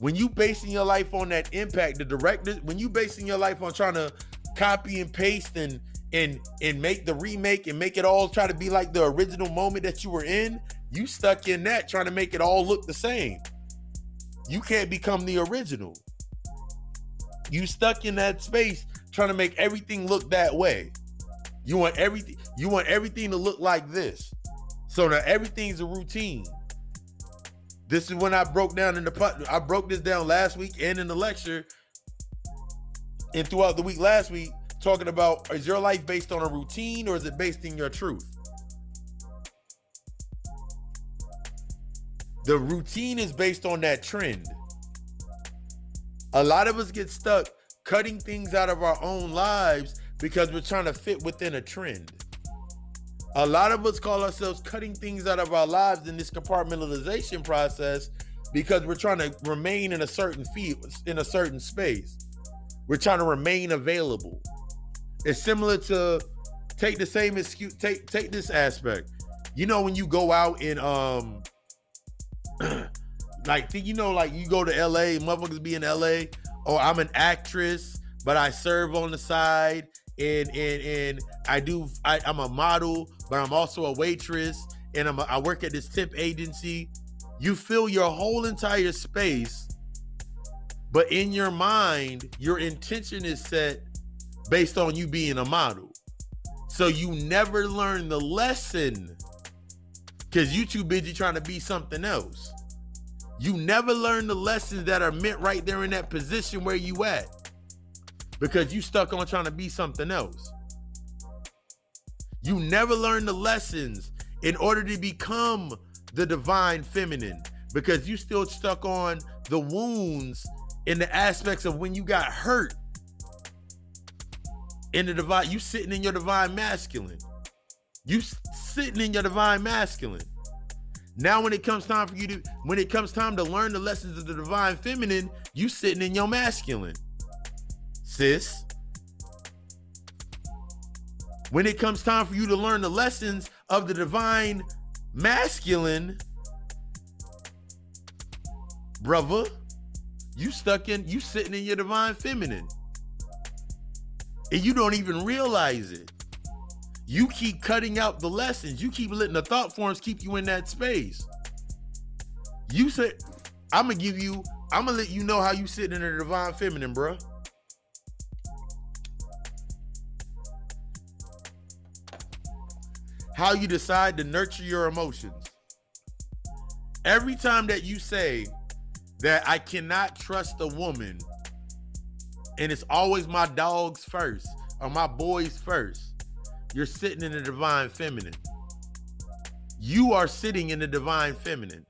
When you basing your life on that impact, the director, when you basing your life on trying to copy and paste and and and make the remake and make it all try to be like the original moment that you were in, you stuck in that trying to make it all look the same. You can't become the original. You stuck in that space trying to make everything look that way. You want everything. You want everything to look like this. So now everything's a routine. This is when I broke down in the I broke this down last week and in the lecture, and throughout the week last week, talking about is your life based on a routine or is it based in your truth? The routine is based on that trend. A lot of us get stuck cutting things out of our own lives because we're trying to fit within a trend. A lot of us call ourselves cutting things out of our lives in this compartmentalization process because we're trying to remain in a certain field, in a certain space. We're trying to remain available. It's similar to take the same excuse, take take this aspect. You know, when you go out and um like think you know, like you go to LA, motherfuckers be in LA, or oh, I'm an actress, but I serve on the side and and and I do I, I'm a model, but I'm also a waitress, and I'm a, I work at this tip agency. You fill your whole entire space, but in your mind, your intention is set based on you being a model. So you never learn the lesson because you too busy trying to be something else. You never learn the lessons that are meant right there in that position where you at because you stuck on trying to be something else. You never learn the lessons in order to become the divine feminine because you still stuck on the wounds in the aspects of when you got hurt in the divine you sitting in your divine masculine you sitting in your divine masculine. Now when it comes time for you to when it comes time to learn the lessons of the divine feminine you sitting in your masculine. Sis. When it comes time for you to learn the lessons of the divine masculine brother you stuck in you sitting in your divine feminine. And you don't even realize it. You keep cutting out the lessons. You keep letting the thought forms keep you in that space. You said, I'm gonna give you, I'm gonna let you know how you sit in the divine feminine, bro. How you decide to nurture your emotions. Every time that you say that I cannot trust a woman and it's always my dogs first or my boys first, you're sitting in the divine feminine. You are sitting in the divine feminine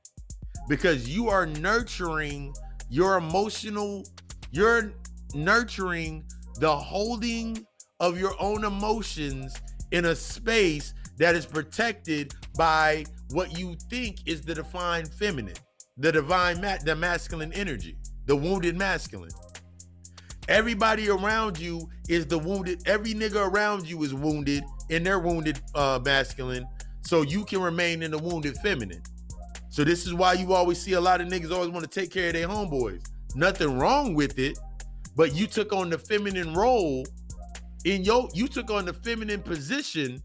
because you are nurturing your emotional, you're nurturing the holding of your own emotions in a space that is protected by what you think is the divine feminine, the divine, ma- the masculine energy, the wounded masculine. Everybody around you is the wounded. Every nigga around you is wounded and they're wounded uh, masculine. So you can remain in the wounded feminine. So this is why you always see a lot of niggas always want to take care of their homeboys. Nothing wrong with it, but you took on the feminine role in your you took on the feminine position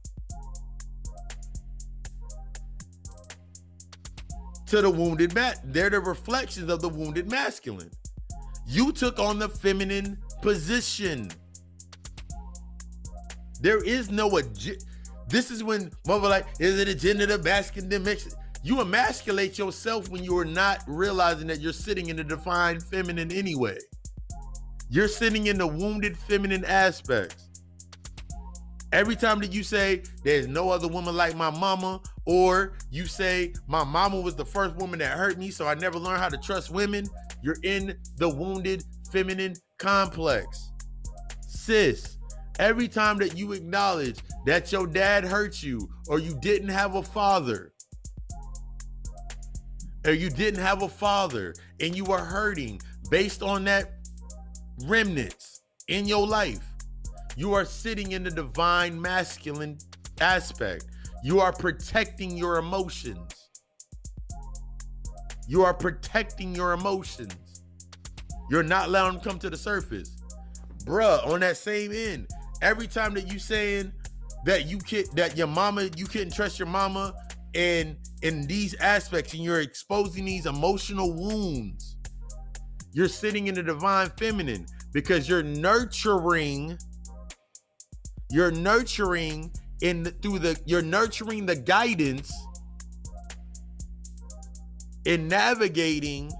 to the wounded man. They're the reflections of the wounded masculine. You took on the feminine position. There is no agenda. This is when mother like, is it a gender masculine dimension? You emasculate yourself when you are not realizing that you're sitting in the divine feminine anyway. You're sitting in the wounded feminine aspects. Every time that you say there's no other woman like my mama, or you say my mama was the first woman that hurt me, so I never learned how to trust women, you're in the wounded feminine complex. Sis, every time that you acknowledge that your dad hurt you, or you didn't have a father, or you didn't have a father, and you are hurting based on that remnants in your life, you are sitting in the divine masculine aspect. You are protecting your emotions. You are protecting your emotions. You're not allowing them come to the surface. Bruh, on that same end, every time that you saying that you kid that your mama, you couldn't trust your mama, and in these aspects, and you're exposing these emotional wounds, you're sitting in the divine feminine because you're nurturing, you're nurturing in the, through the you're nurturing the guidance in navigating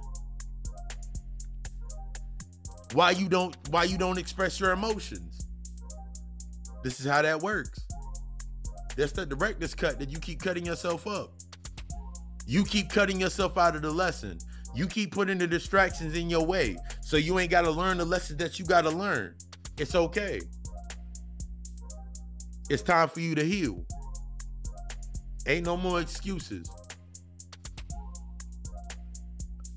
why you don't why you don't express your emotions. This is how that works. That's the director's cut that you keep cutting yourself up. You keep cutting yourself out of the lesson. You keep putting the distractions in your way. So you ain't got to learn the lessons that you got to learn. It's okay. It's time for you to heal. Ain't no more excuses.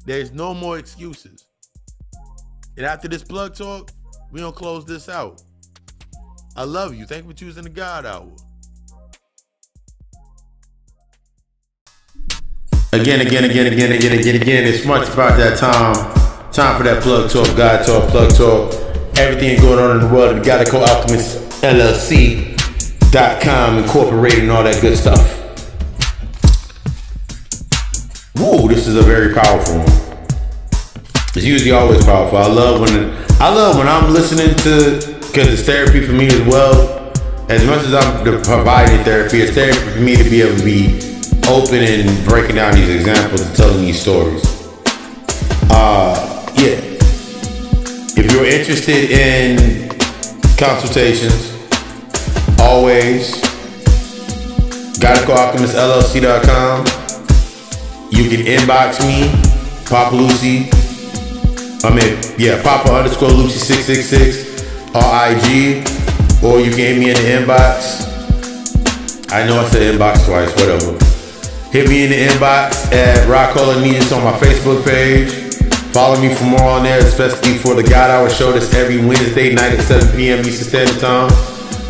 There's no more excuses. And after this plug talk, we gonna close this out. I love you. Thank you for choosing the God Hour. Again, again, again, again, again, again, again. It's much about that time. Time for that plug talk, God talk, plug talk. Everything going on in the world. We gotta go Alchemist LLC.com, incorporating all that good stuff. Whoa, this is a very powerful one. It's usually always powerful. I love when I love when I'm listening to because it's therapy for me as well. As much as I'm providing therapy, it's therapy for me to be able to be open and breaking down these examples and telling these stories. Uh, yeah. If you're interested in consultations, always gotta go GottaGoAlchemistLLC.com. You can inbox me, Papa Lucy. I mean, yeah, Papa underscore Lucy six six six on IG, or you can hit me in the inbox. I know I said inbox twice, whatever. Hit me in the inbox at Rock Needs on my Facebook page. Follow me for more on there, especially for the God Hour show that's every Wednesday night at 7 p.m. Eastern Standard Time.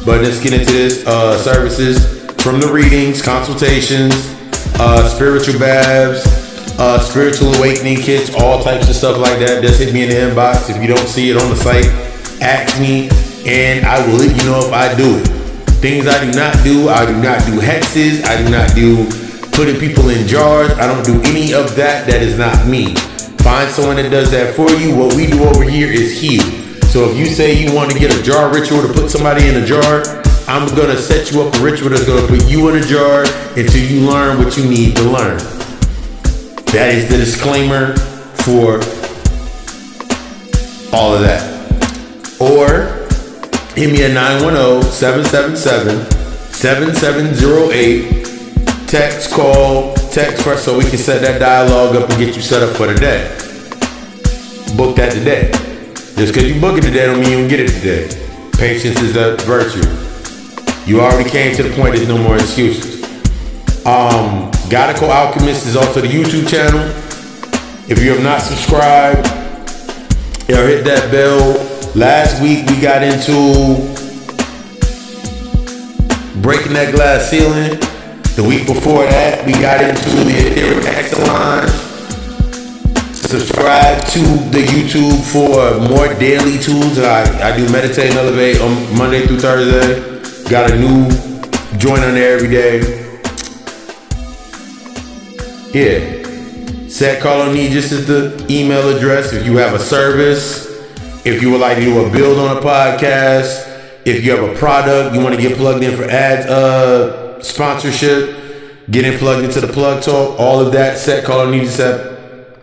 But let's get into this uh, services from the readings, consultations, uh, spiritual baths, uh, spiritual awakening kits, all types of stuff like that. Just hit me in the inbox. If you don't see it on the site, ask me, and I will let you know if I do it. Things I do not do, I do not do hexes. I do not do putting people in jars. I don't do any of that. That is not me. Find someone that does that for you. What we do over here is heal. So if you say you want to get a jar ritual to put somebody in a jar, I'm gonna set you up a ritual that's gonna put you in a jar until you learn what you need to learn. That is the disclaimer for all of that. Or hit me at 910-777-7708. Text, call, text first so we can set that dialogue up and get you set up for the day. Book that today. Just because you book it today don't mean you get it today. Patience is a virtue. You already came to the point, there's no more excuses. Um, Gotico Alchemist is also the YouTube channel. If you have not subscribed, or hit that bell. Last week we got into breaking that glass ceiling. The week before that, we got into the Etheric Excellence. Subscribe to the YouTube for more daily tools. I, I do meditate and elevate on Monday through Thursday. Got a new joint on there every day. Yeah. Set Carlo Need just is the email address. If you have a service, if you would like to do a build on a podcast, if you have a product you want to get plugged in for ads, uh, sponsorship, getting plugged into the plug talk, all of that, set Carlo Nijis at,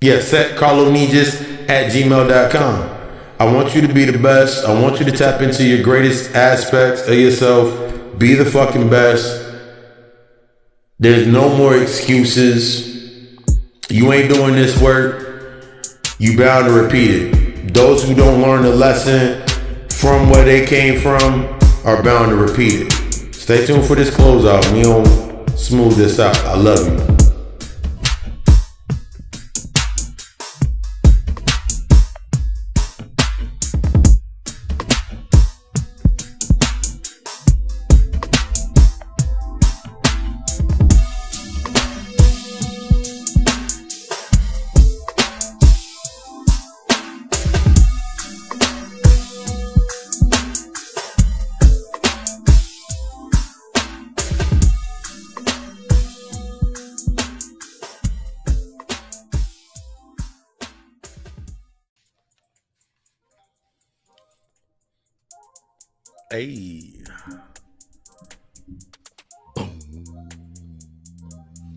yeah, set Carlo Nijis at gmail.com. I want you to be the best. I want you to tap into your greatest aspects of yourself. Be the fucking best. There's no more excuses. You ain't doing this work. You bound to repeat it. Those who don't learn the lesson from where they came from are bound to repeat it. Stay tuned for this closeout. We don't smooth this out. I love you.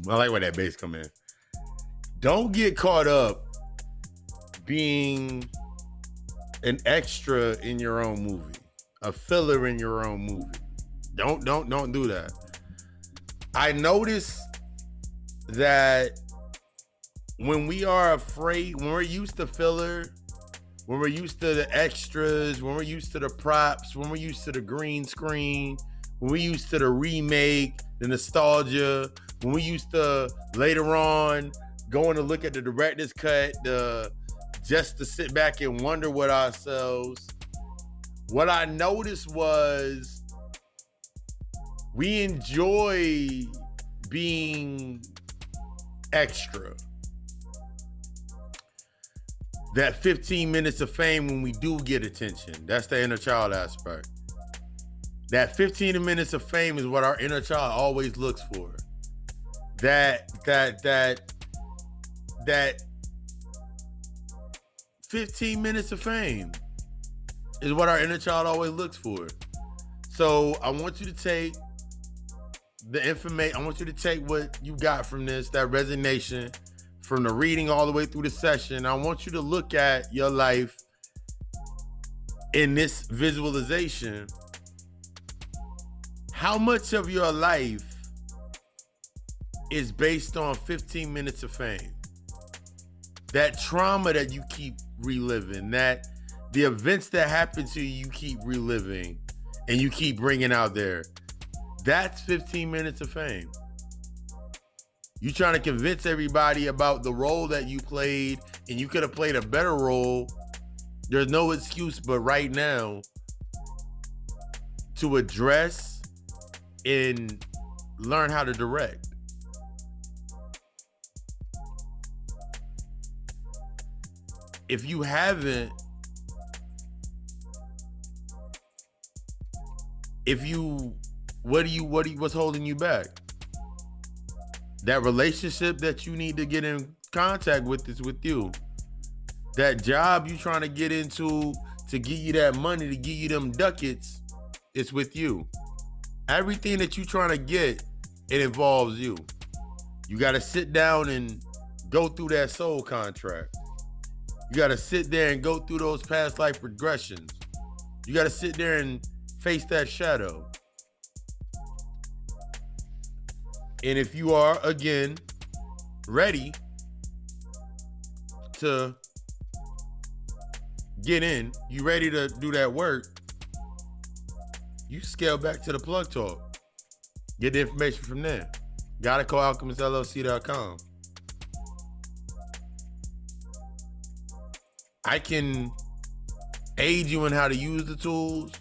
I like where that bass come in. Don't get caught up being an extra in your own movie, a filler in your own movie. Don't don't don't do that. I notice that when we are afraid, when we're used to filler, when we're used to the extras, when we're used to the props, when we're used to the green screen, when we're used to the remake, the nostalgia, when we used to later on going to look at the director's cut, the just to sit back and wonder with ourselves. What I noticed was we enjoy being extra that 15 minutes of fame when we do get attention. That's the inner child aspect. That 15 minutes of fame is what our inner child always looks for. That that that that 15 minutes of fame is what our inner child always looks for. So I want you to take the information. I want you to take what you got from this, that resignation, from the reading all the way through the session. I want you to look at your life in this visualization. How much of your life is based on 15 minutes of fame? That trauma that you keep reliving, that the events that happen to you, you keep reliving and you keep bringing out there. That's 15 minutes of fame. You trying to convince everybody about the role that you played and you could have played a better role. There's no excuse but right now to address and learn how to direct. If you haven't if you what do you what do you, what's holding you back? That relationship that you need to get in contact with is with you. That job you trying to get into to get you that money, to get you them ducats, it's with you. Everything that you trying to get, it involves you. You got to sit down and go through that soul contract. You got to sit there and go through those past life regressions. You got to sit there and face that shadow. And if you are, again, ready to get in, you ready to do that work, you scale back to the plug talk. Get the information from there. Gotta call alchemistllc.com. I can aid you in how to use the tools,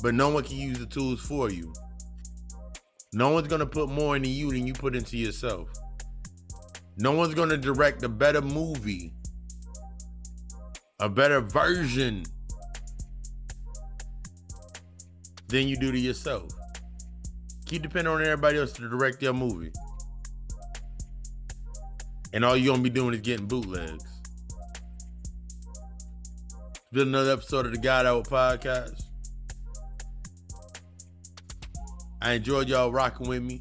but no one can use the tools for you. No one's gonna put more into you than you put into yourself. No one's gonna direct a better movie, a better version than you do to yourself. Keep depending on everybody else to direct your movie. And all you're gonna be doing is getting bootlegs. It's been another episode of the God Hour Podcast. I enjoyed y'all rocking with me,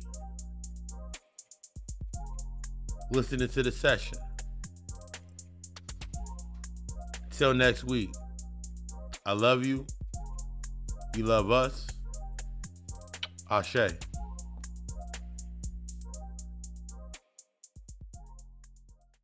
listening to the session. Till next week, I love you. You love us. Ashe.